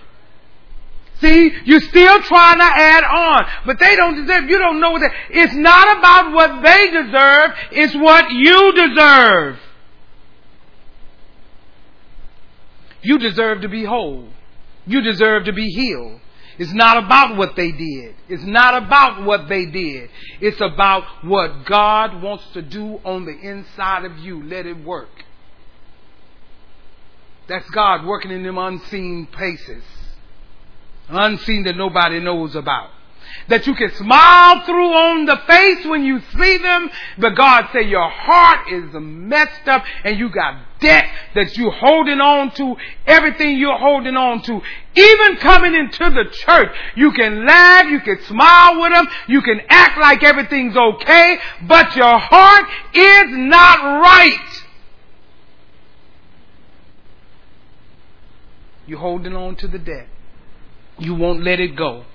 See, you're still trying to add on, but they don't deserve. You don't know that. It's not about what they deserve. It's what you deserve. You deserve to be whole. You deserve to be healed. It's not about what they did. It's not about what they did. It's about what God wants to do on the inside of you. Let it work. That's God working in them unseen places. Unseen that nobody knows about that you can smile through on the face when you see them, but God say your heart is messed up and you got debt that you're holding on to, everything you're holding on to. Even coming into the church, you can laugh, you can smile with them, you can act like everything's okay, but your heart is not right. You're holding on to the debt. You won't let it go.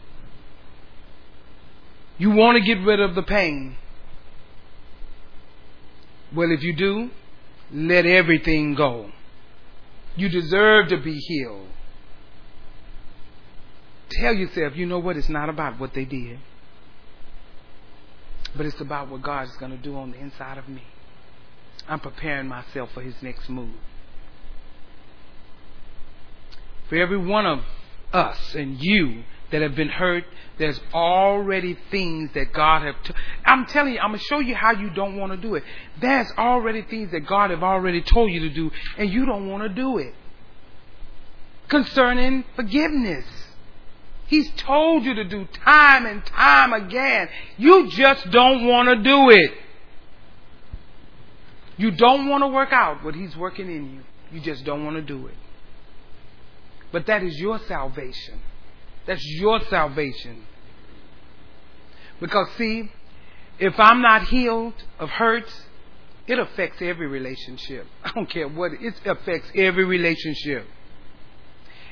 You want to get rid of the pain. Well, if you do, let everything go. You deserve to be healed. Tell yourself, you know what? It's not about what they did, but it's about what God is going to do on the inside of me. I'm preparing myself for His next move. For every one of us and you that have been hurt, there's already things that God have. I'm telling you, I'm gonna show you how you don't want to do it. There's already things that God have already told you to do, and you don't want to do it. Concerning forgiveness, He's told you to do time and time again. You just don't want to do it. You don't want to work out what He's working in you. You just don't want to do it. But that is your salvation. That's your salvation. Because, see, if I'm not healed of hurts, it affects every relationship. I don't care what, it affects every relationship.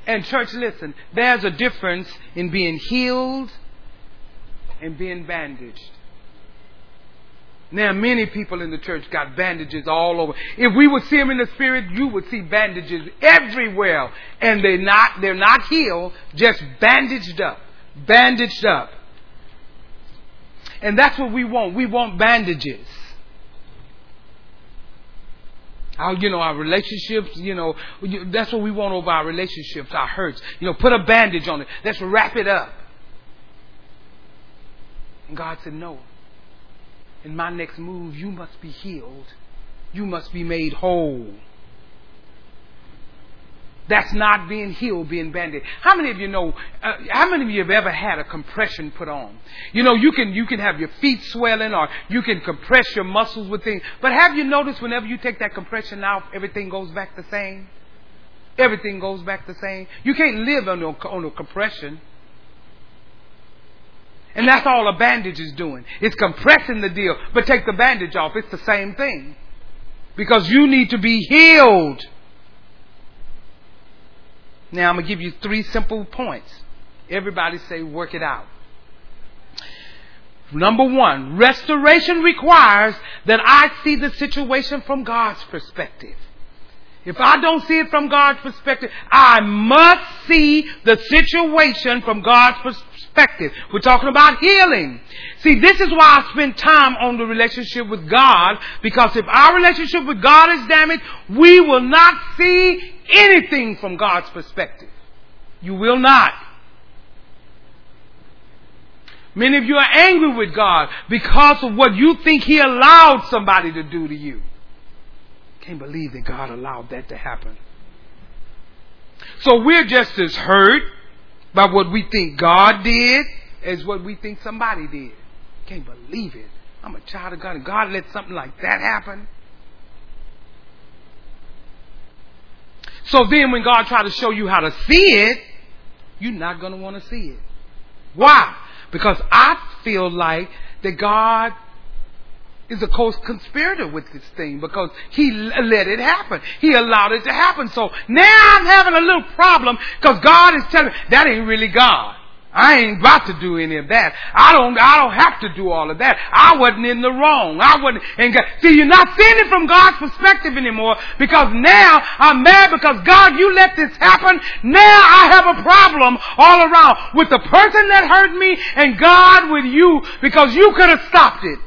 And, church, listen, there's a difference in being healed and being bandaged. Now, many people in the church got bandages all over. If we would see them in the spirit, you would see bandages everywhere. And they're not, they're not healed, just bandaged up. Bandaged up. And that's what we want. We want bandages. Our, you know, our relationships, you know, that's what we want over our relationships, our hurts. You know, put a bandage on it. Let's wrap it up. And God said, no in my next move, you must be healed. You must be made whole. That's not being healed, being banded. How many of you know? Uh, how many of you have ever had a compression put on? You know, you can you can have your feet swelling, or you can compress your muscles with things. But have you noticed whenever you take that compression out, everything goes back the same? Everything goes back the same. You can't live on a, on a compression. And that's all a bandage is doing. It's compressing the deal. But take the bandage off. It's the same thing. Because you need to be healed. Now I'm going to give you three simple points. Everybody say, work it out. Number one, restoration requires that I see the situation from God's perspective. If I don't see it from God's perspective, I must see the situation from God's perspective. We're talking about healing. See, this is why I spend time on the relationship with God, because if our relationship with God is damaged, we will not see anything from God's perspective. You will not. Many of you are angry with God because of what you think He allowed somebody to do to you. Can't believe that God allowed that to happen. So we're just as hurt by what we think God did as what we think somebody did. Can't believe it. I'm a child of God, and God let something like that happen. So then, when God tries to show you how to see it, you're not going to want to see it. Why? Because I feel like that God is a co-conspirator with this thing because he let it happen. He allowed it to happen. So now I'm having a little problem because God is telling me that ain't really God. I ain't about to do any of that. I don't, I don't have to do all of that. I wasn't in the wrong. I wasn't, and God, see, you're not seeing it from God's perspective anymore because now I'm mad because God, you let this happen. Now I have a problem all around with the person that hurt me and God with you because you could have stopped it.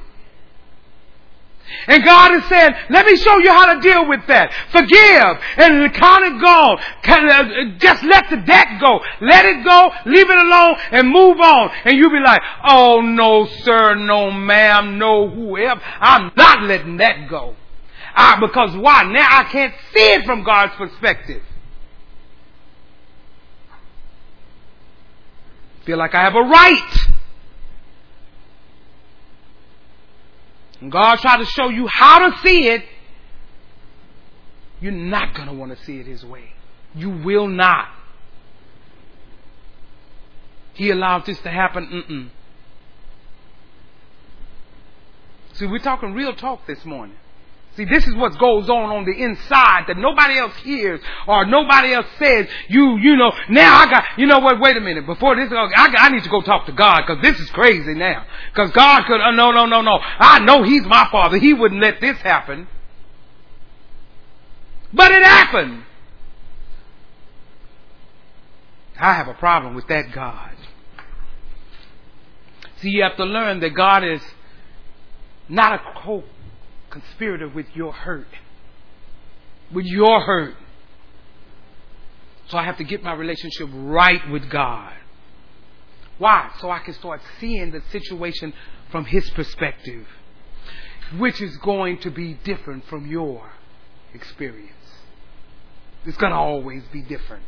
And God is saying, let me show you how to deal with that. Forgive and count it gone. Uh, just let the debt go. Let it go, leave it alone and move on. And you'll be like, oh no sir, no ma'am, no whoever. I'm not letting that go. I, because why? Now I can't see it from God's perspective. Feel like I have a right And God tries to show you how to see it, you're not going to want to see it His way. You will not. He allowed this to happen. Mm-mm. See, we're talking real talk this morning. See, this is what goes on on the inside that nobody else hears or nobody else says. You, you know, now I got, you know what, wait a minute. Before this, I, I need to go talk to God because this is crazy now. Because God could, uh, no, no, no, no. I know He's my Father. He wouldn't let this happen. But it happened. I have a problem with that God. See, you have to learn that God is not a co conspirator with your hurt. With your hurt. So I have to get my relationship right with God. Why? So I can start seeing the situation from His perspective, which is going to be different from your experience. It's going to always be different.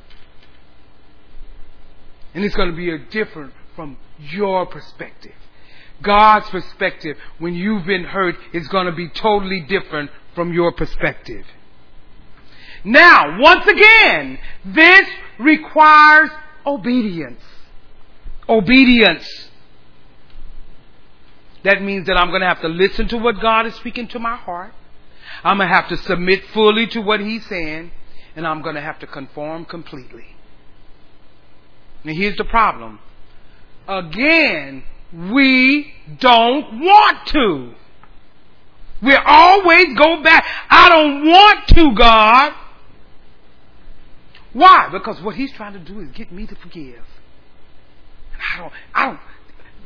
And it's going to be different from your perspective. God's perspective when you've been hurt is going to be totally different from your perspective. Now, once again, this requires obedience. Obedience. That means that I'm going to have to listen to what God is speaking to my heart. I'm going to have to submit fully to what He's saying. And I'm going to have to conform completely. Now here's the problem. Again, we don't want to. We always go back. I don't want to, God. Why? Because what he's trying to do is get me to forgive. And I don't, I don't,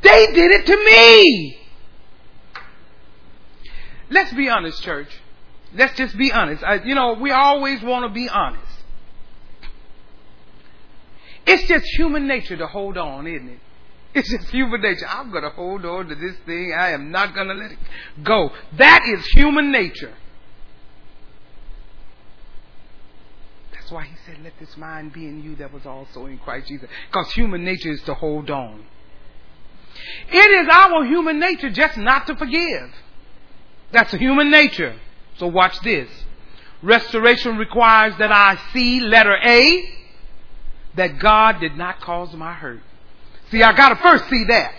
they did it to me. Let's be honest, church. Let's just be honest. I, you know, we always want to be honest. It's just human nature to hold on, isn't it? It's just human nature. I'm going to hold on to this thing. I am not going to let it go. That is human nature. That's why he said, Let this mind be in you that was also in Christ Jesus. Because human nature is to hold on. It is our human nature just not to forgive. That's a human nature. So watch this. Restoration requires that I see, letter A, that God did not cause my hurt. See, I gotta first see that.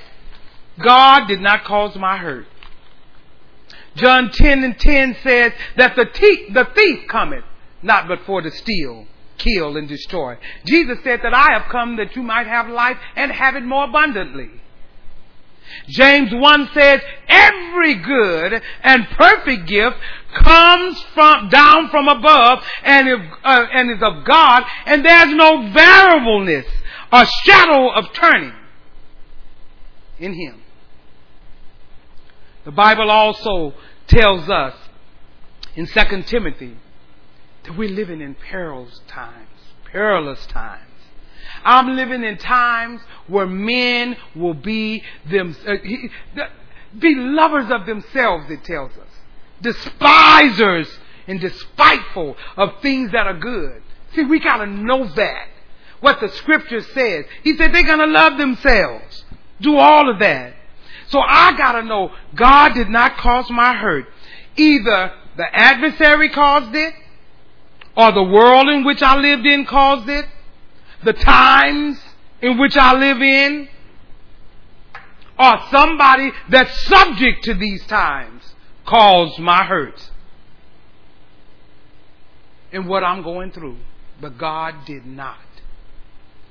God did not cause my hurt. John 10 and 10 says that the, the thief cometh not but for to steal, kill, and destroy. Jesus said that I have come that you might have life and have it more abundantly. James 1 says, every good and perfect gift comes from, down from above and, if, uh, and is of God, and there's no variableness, a shadow of turning in Him. The Bible also tells us in 2 Timothy that we're living in perilous times, perilous times. I'm living in times where men will be them, uh, be lovers of themselves, it tells us. Despisers and despiteful of things that are good. See, we gotta know that. What the scripture says. He said they're gonna love themselves do all of that. So I gotta know God did not cause my hurt. Either the adversary caused it, or the world in which I lived in caused it, the times in which I live in, or somebody that's subject to these times caused my hurt and what I'm going through. But God did not.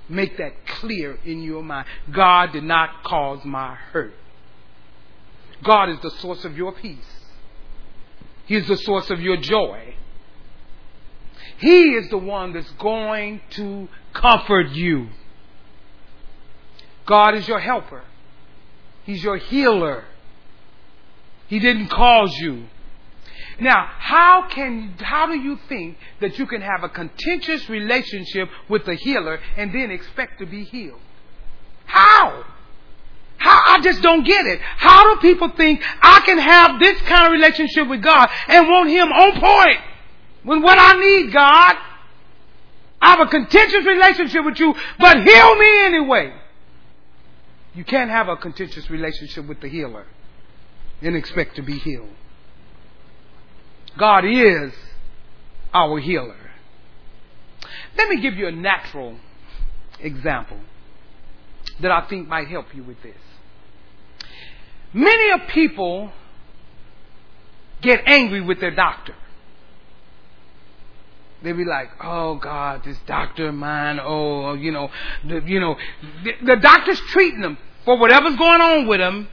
Make that clear in your mind. God did not cause my hurt. God is the source of your peace. He is the source of your joy. He is the one that's going to comfort you. God is your helper. He's your healer. He didn't cause you. Now, how can how do you think that you can have a contentious relationship with the healer and then expect to be healed? How? How I just don't get it. How do people think I can have this kind of relationship with God and want him on point when what I need, God? I have a contentious relationship with you, but heal me anyway. You can't have a contentious relationship with the healer and expect to be healed. God is our healer. Let me give you a natural example that I think might help you with this. Many of people get angry with their doctor. They be like, "Oh God, this doctor of mine. Oh, you know, the, you know, the, the doctor's treating them for whatever's going on with them,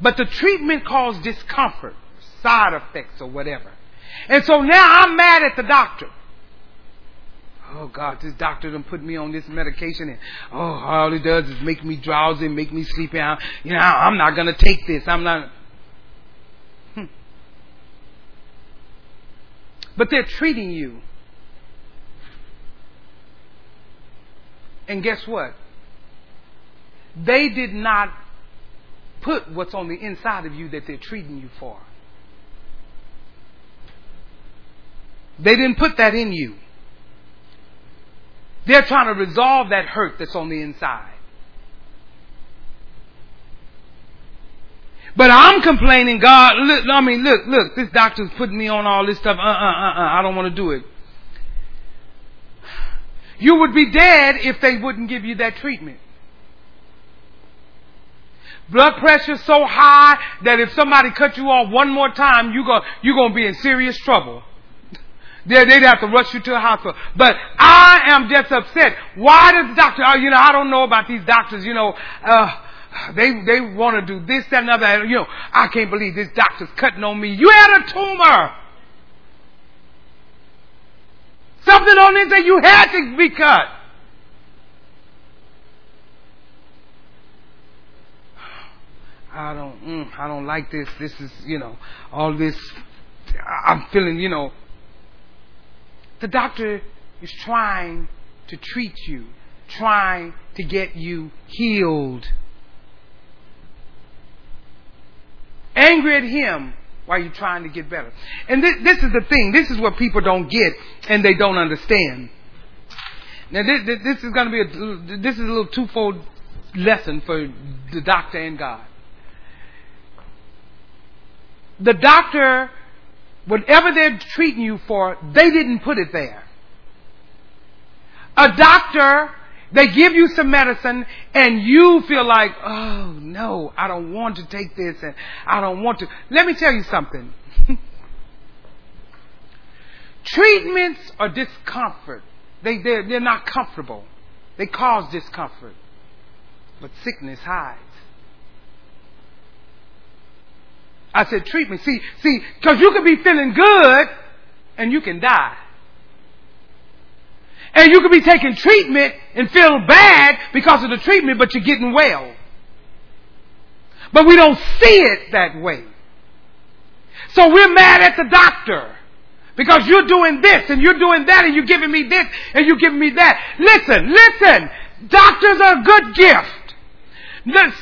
but the treatment caused discomfort side effects or whatever. And so now I'm mad at the doctor. Oh God, this doctor done put me on this medication and oh, all it does is make me drowsy, make me sleepy. I, you know, I'm not gonna take this. I'm not. Hmm. But they're treating you. And guess what? They did not put what's on the inside of you that they're treating you for. They didn't put that in you. They're trying to resolve that hurt that's on the inside. But I'm complaining, God, look, I mean, look, look, this doctor's putting me on all this stuff. Uh, uh, uh, uh, I don't want to do it. You would be dead if they wouldn't give you that treatment. Blood pressure so high that if somebody cut you off one more time, you you're going to be in serious trouble. They'd have to rush you to a hospital. But I am just upset. Why does the doctor, oh, you know, I don't know about these doctors, you know, uh, they, they want to do this, that, and other. You know, I can't believe this doctor's cutting on me. You had a tumor. Something on it that you had to be cut. I don't, mm, I don't like this. This is, you know, all this. I'm feeling, you know, the doctor is trying to treat you, trying to get you healed. Angry at him while you're trying to get better. And this, this is the thing. This is what people don't get and they don't understand. Now this, this is going to be a this is a little twofold lesson for the doctor and God. The doctor Whatever they're treating you for, they didn't put it there. A doctor, they give you some medicine and you feel like, oh no, I don't want to take this and I don't want to. Let me tell you something. Treatments are discomfort. They, they're, they're not comfortable. They cause discomfort. But sickness hides. I said treatment. See, see, because you could be feeling good and you can die. And you could be taking treatment and feel bad because of the treatment, but you're getting well. But we don't see it that way. So we're mad at the doctor because you're doing this and you're doing that and you're giving me this and you're giving me that. Listen, listen. Doctors are a good gift.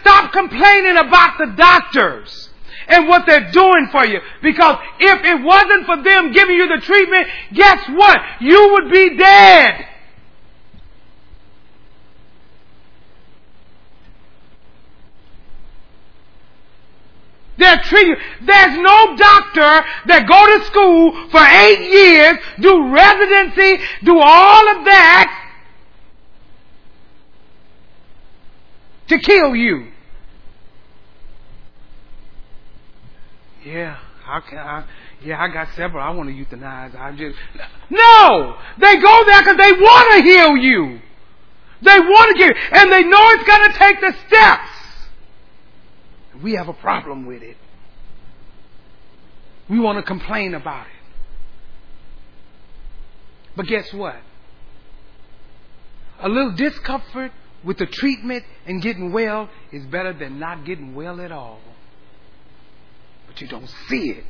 Stop complaining about the doctors and what they're doing for you. Because if it wasn't for them giving you the treatment, guess what? You would be dead. They're treating you. There's no doctor that go to school for eight years, do residency, do all of that to kill you. Yeah, how can I? Yeah, I got several. I want to euthanize. I just no. They go there because they want to heal you. They want to give, and they know it's going to take the steps. We have a problem with it. We want to complain about it. But guess what? A little discomfort with the treatment and getting well is better than not getting well at all. But you don't see it.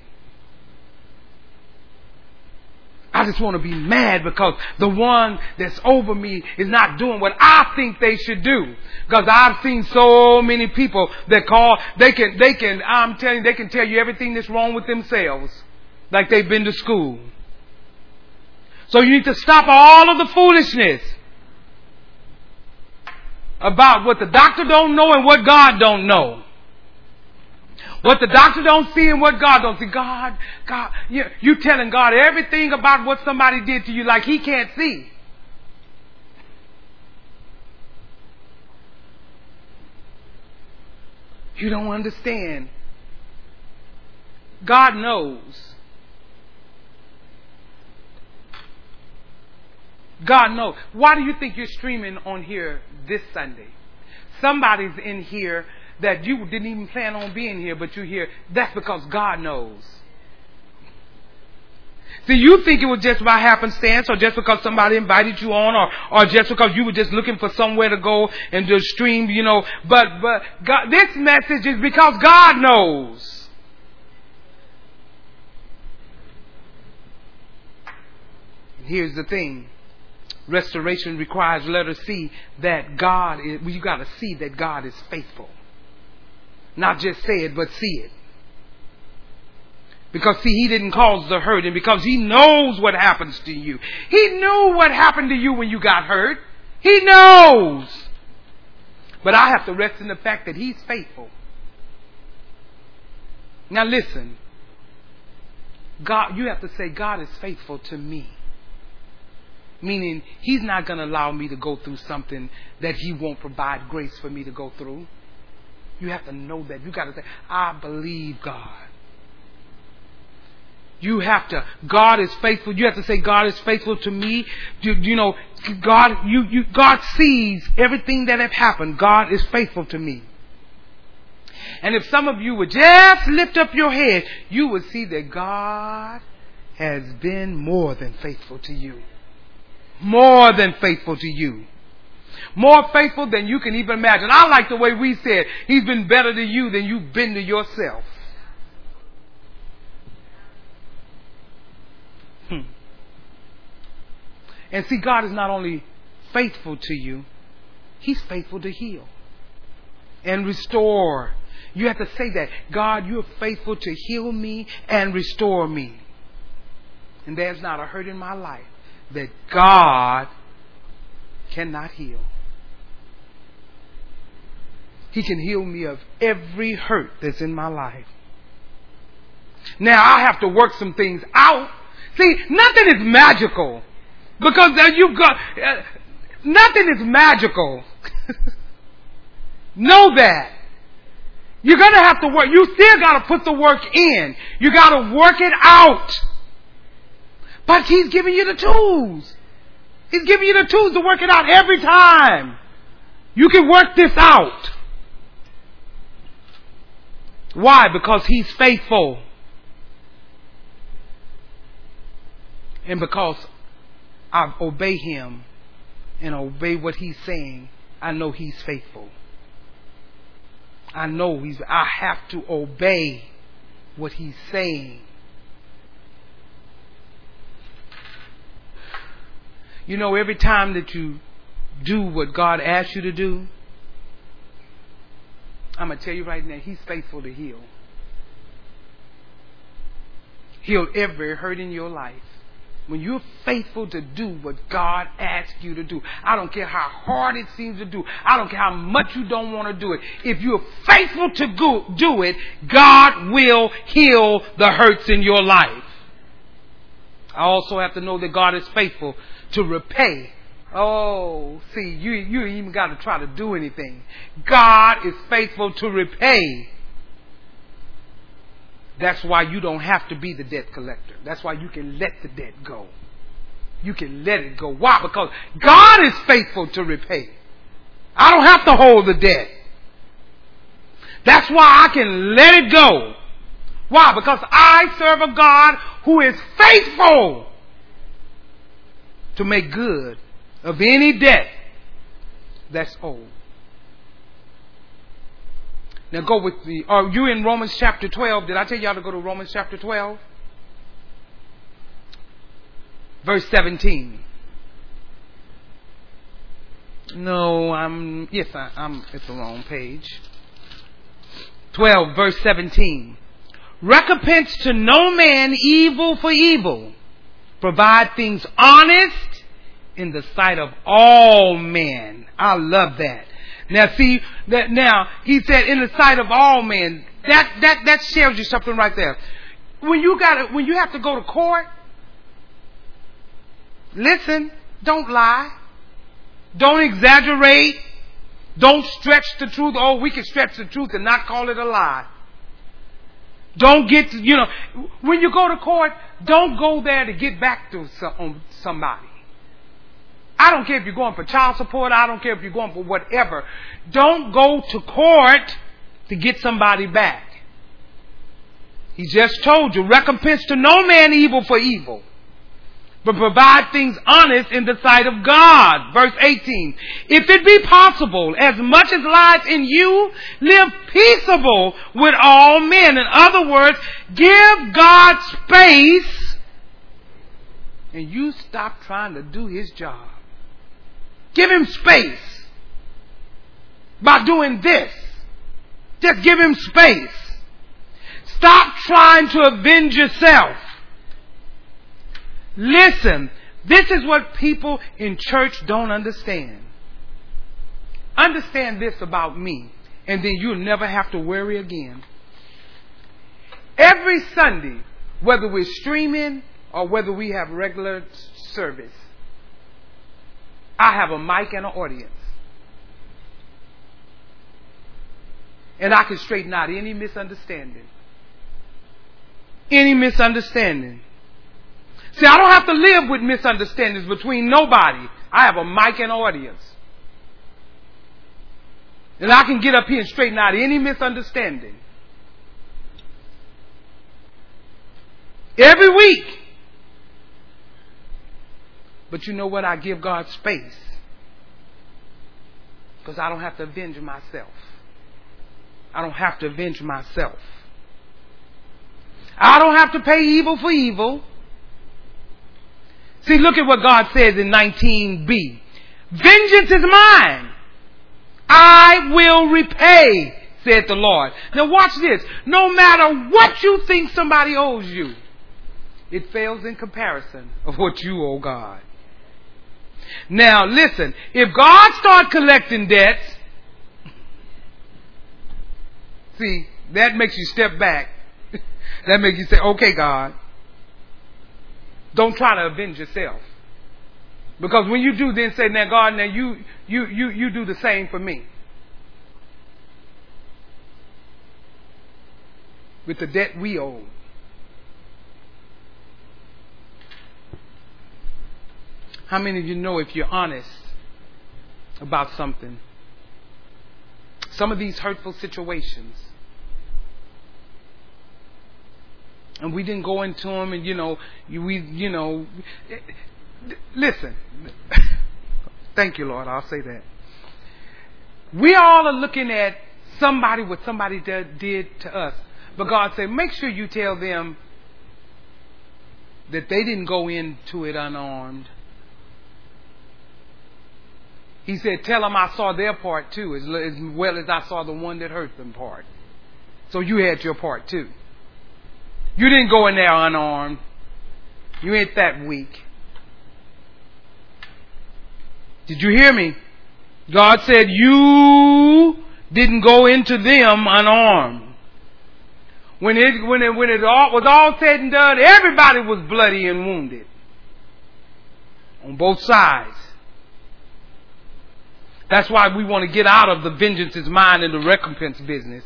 I just want to be mad because the one that's over me is not doing what I think they should do. Because I've seen so many people that call, they can, they can, I'm telling you, they can tell you everything that's wrong with themselves. Like they've been to school. So you need to stop all of the foolishness about what the doctor don't know and what God don't know. What the doctor don't see and what God don't see. God, God, you, you telling God everything about what somebody did to you like he can't see. You don't understand. God knows. God knows. Why do you think you're streaming on here this Sunday? Somebody's in here that you didn't even plan on being here, but you're here. That's because God knows. See, you think it was just by happenstance or just because somebody invited you on or, or just because you were just looking for somewhere to go and just stream, you know. But, but God, this message is because God knows. Here's the thing. Restoration requires let us see that God is, well, you gotta see that God is faithful. Not just say it, but see it. Because see, he didn't cause the hurt and because he knows what happens to you. He knew what happened to you when you got hurt. He knows. But I have to rest in the fact that he's faithful. Now listen. God, you have to say, God is faithful to me. Meaning, He's not going to allow me to go through something that He won't provide grace for me to go through. You have to know that. You got to say, I believe God. You have to, God is faithful. You have to say, God is faithful to me. You, you know, God, you, you, God sees everything that have happened. God is faithful to me. And if some of you would just lift up your head, you would see that God has been more than faithful to you. More than faithful to you. More faithful than you can even imagine. I like the way we said, He's been better to you than you've been to yourself. Hmm. And see, God is not only faithful to you, He's faithful to heal and restore. You have to say that. God, you're faithful to heal me and restore me. And there's not a hurt in my life that God cannot heal. He can heal me of every hurt that's in my life. Now I have to work some things out. See, nothing is magical because you've got uh, nothing is magical. know that. You're gonna have to work. You still gotta put the work in. You gotta work it out. But He's giving you the tools. He's giving you the tools to work it out every time. You can work this out. Why? Because He's faithful. And because I obey Him and obey what He's saying, I know He's faithful. I know He's, I have to obey what He's saying. You know, every time that you do what God asks you to do, I'm going to tell you right now, He's faithful to heal. Heal every hurt in your life. when you're faithful to do what God asks you to do, I don't care how hard it seems to do, I don't care how much you don't want to do it. If you're faithful to go, do it, God will heal the hurts in your life. I also have to know that God is faithful to repay. Oh, see, you, you even got to try to do anything. God is faithful to repay. That's why you don't have to be the debt collector. That's why you can let the debt go. You can let it go. Why? Because God is faithful to repay. I don't have to hold the debt. That's why I can let it go. Why? Because I serve a God who is faithful to make good of any debt that's owed. Now go with me. Are you in Romans chapter 12? Did I tell y'all to go to Romans chapter 12? Verse 17. No, I'm, yes, I, I'm, it's the wrong page. 12, verse 17. Recompense to no man evil for evil. Provide things honest in the sight of all men. I love that. Now see that now he said in the sight of all men. That that that shows you something right there. When you got when you have to go to court, listen, don't lie. Don't exaggerate. Don't stretch the truth. Oh, we can stretch the truth and not call it a lie. Don't get, to, you know, when you go to court, don't go there to get back to somebody. I don't care if you're going for child support. I don't care if you're going for whatever. Don't go to court to get somebody back. He just told you, recompense to no man evil for evil, but provide things honest in the sight of God. Verse 18. If it be possible, as much as lies in you, live peaceable with all men. In other words, give God space and you stop trying to do his job. Give him space by doing this. Just give him space. Stop trying to avenge yourself. Listen, this is what people in church don't understand. Understand this about me, and then you'll never have to worry again. Every Sunday, whether we're streaming or whether we have regular service, I have a mic and an audience. And I can straighten out any misunderstanding. Any misunderstanding. See, I don't have to live with misunderstandings between nobody. I have a mic and audience. And I can get up here and straighten out any misunderstanding. Every week, but you know what? I give God space. Because I don't have to avenge myself. I don't have to avenge myself. I don't have to pay evil for evil. See, look at what God says in 19b. Vengeance is mine. I will repay, said the Lord. Now watch this. No matter what you think somebody owes you, it fails in comparison of what you owe God. Now listen, if God start collecting debts, see, that makes you step back. that makes you say, okay, God, don't try to avenge yourself. Because when you do, then say, now God, now you, you, you, you do the same for me. With the debt we owe. How many of you know if you're honest about something? Some of these hurtful situations. And we didn't go into them and, you know, we, you know, listen. Thank you, Lord. I'll say that. We all are looking at somebody, what somebody did to us. But God said, make sure you tell them that they didn't go into it unarmed. He said, Tell them I saw their part too, as, as well as I saw the one that hurt them part. So you had your part too. You didn't go in there unarmed. You ain't that weak. Did you hear me? God said, You didn't go into them unarmed. When it, when it, when it all, was all said and done, everybody was bloody and wounded. On both sides. That's why we want to get out of the vengeance is mine and the recompense business.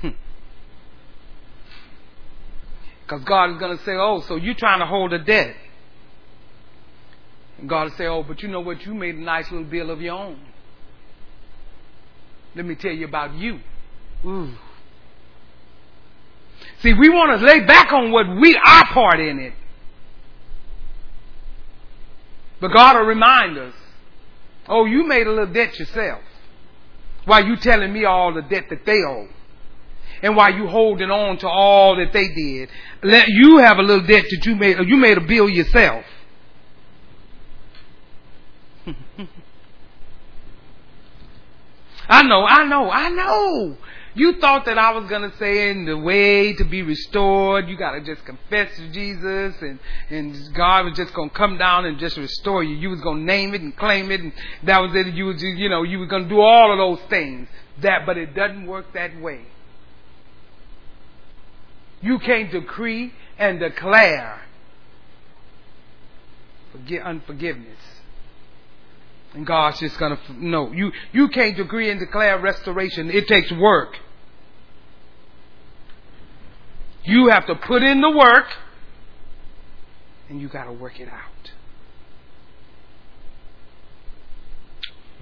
Because hmm. God is going to say, oh, so you're trying to hold a debt. And God will say, oh, but you know what? You made a nice little bill of your own. Let me tell you about you. Ooh. See, we want to lay back on what we, our part in it. But God will remind us, oh, you made a little debt yourself. Why you telling me all the debt that they owe. And why you holding on to all that they did. Let you have a little debt that you made, you made a bill yourself. I know, I know, I know. You thought that I was going to say in the way to be restored, you got to just confess to Jesus and, and God was just going to come down and just restore you. You was going to name it and claim it and that was it. You was, you know, you were going to do all of those things. That, but it doesn't work that way. You can't decree and declare unforgiveness. And God's just gonna no. You you can't decree and declare restoration. It takes work. You have to put in the work and you gotta work it out.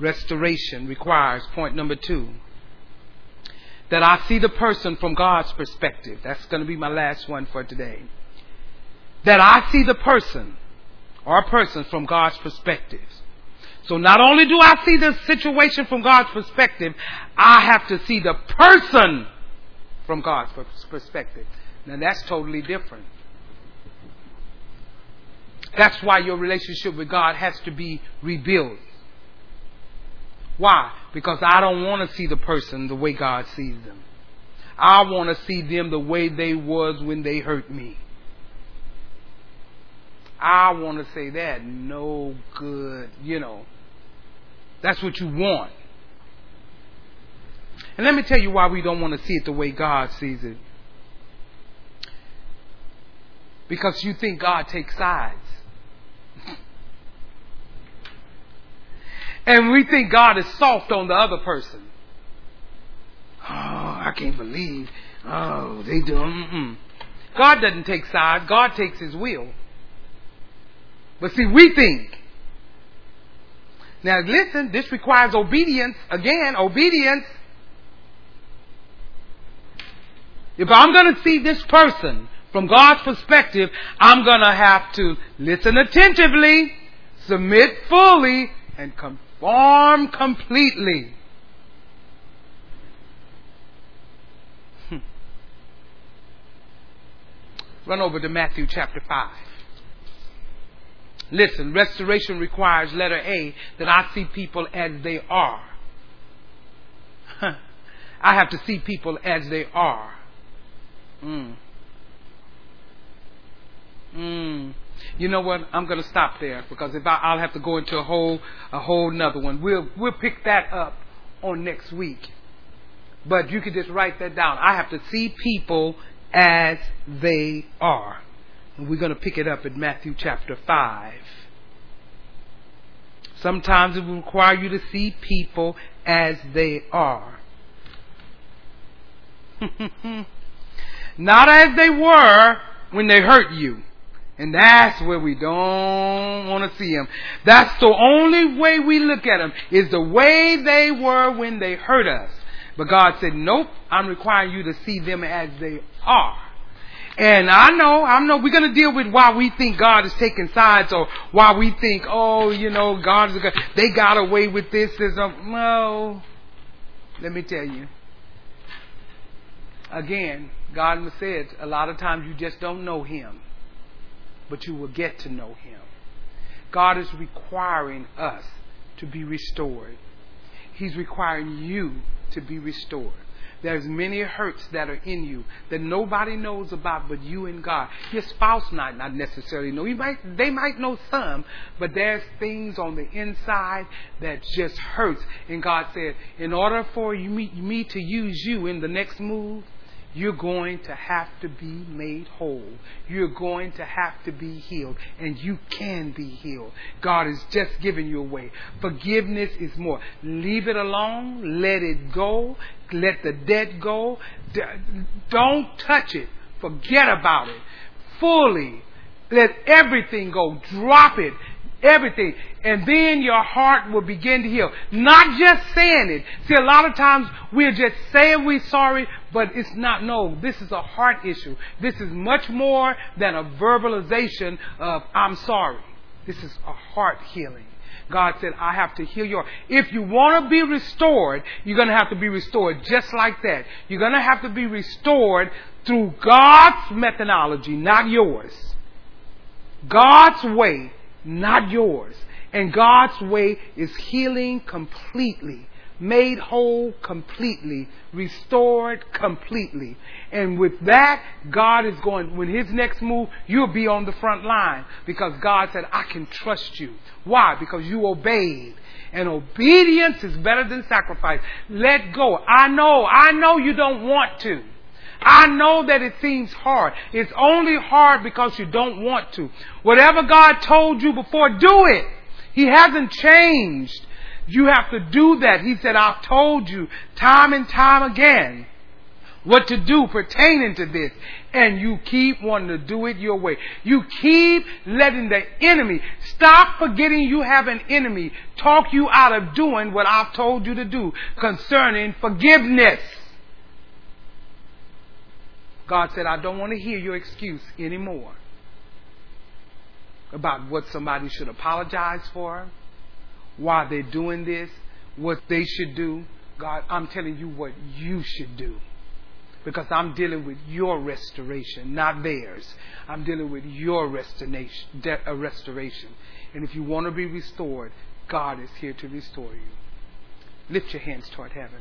Restoration requires point number two. That I see the person from God's perspective. That's going to be my last one for today. That I see the person or person from God's perspective. So not only do I see the situation from God's perspective, I have to see the person from God's perspective. Now that's totally different. That's why your relationship with God has to be rebuilt. Why? Because I don't want to see the person the way God sees them. I want to see them the way they was when they hurt me. I want to say that no good, you know. That's what you want. And let me tell you why we don't want to see it the way God sees it. Because you think God takes sides. and we think God is soft on the other person. Oh, I can't believe. Oh, they do. Mm-mm. God doesn't take sides. God takes His will. But see, we think. Now listen, this requires obedience. Again, obedience. If I'm going to see this person from God's perspective, I'm going to have to listen attentively, submit fully, and conform completely. Hmm. Run over to Matthew chapter 5. Listen, restoration requires letter A that I see people as they are. I have to see people as they are. Mm. Mm. You know what? I'm going to stop there because if I, will have to go into a whole a whole another one. We'll we'll pick that up on next week. But you can just write that down. I have to see people as they are. And we're going to pick it up in Matthew chapter 5. Sometimes it will require you to see people as they are. Not as they were when they hurt you. And that's where we don't want to see them. That's the only way we look at them is the way they were when they hurt us. But God said, nope, I'm requiring you to see them as they are. And I know, I know we're going to deal with why we think God is taking sides or why we think, oh, you know, God is, good. they got away with this. No. Um, let me tell you. Again, God said a lot of times you just don't know Him, but you will get to know Him. God is requiring us to be restored. He's requiring you to be restored. There's many hurts that are in you that nobody knows about but you and God. Your spouse might not necessarily know. You might, they might know some, but there's things on the inside that just hurts. And God said, in order for you, me, me to use you in the next move, you're going to have to be made whole. You're going to have to be healed. And you can be healed. God is just giving you a way. Forgiveness is more. Leave it alone. Let it go. Let the debt go. Don't touch it. Forget about it. Fully. Let everything go. Drop it everything. And then your heart will begin to heal. Not just saying it. See, a lot of times we're just saying we're sorry, but it's not. No, this is a heart issue. This is much more than a verbalization of I'm sorry. This is a heart healing. God said, I have to heal your. If you want to be restored, you're going to have to be restored just like that. You're going to have to be restored through God's methodology, not yours. God's way not yours. And God's way is healing completely, made whole completely, restored completely. And with that, God is going, when His next move, you'll be on the front line because God said, I can trust you. Why? Because you obeyed. And obedience is better than sacrifice. Let go. I know, I know you don't want to. I know that it seems hard. It's only hard because you don't want to. Whatever God told you before, do it. He hasn't changed. You have to do that. He said, I've told you time and time again what to do pertaining to this. And you keep wanting to do it your way. You keep letting the enemy, stop forgetting you have an enemy, talk you out of doing what I've told you to do concerning forgiveness. God said, I don't want to hear your excuse anymore about what somebody should apologize for, why they're doing this, what they should do. God, I'm telling you what you should do. Because I'm dealing with your restoration, not theirs. I'm dealing with your restoration. Uh, restoration. And if you want to be restored, God is here to restore you. Lift your hands toward heaven.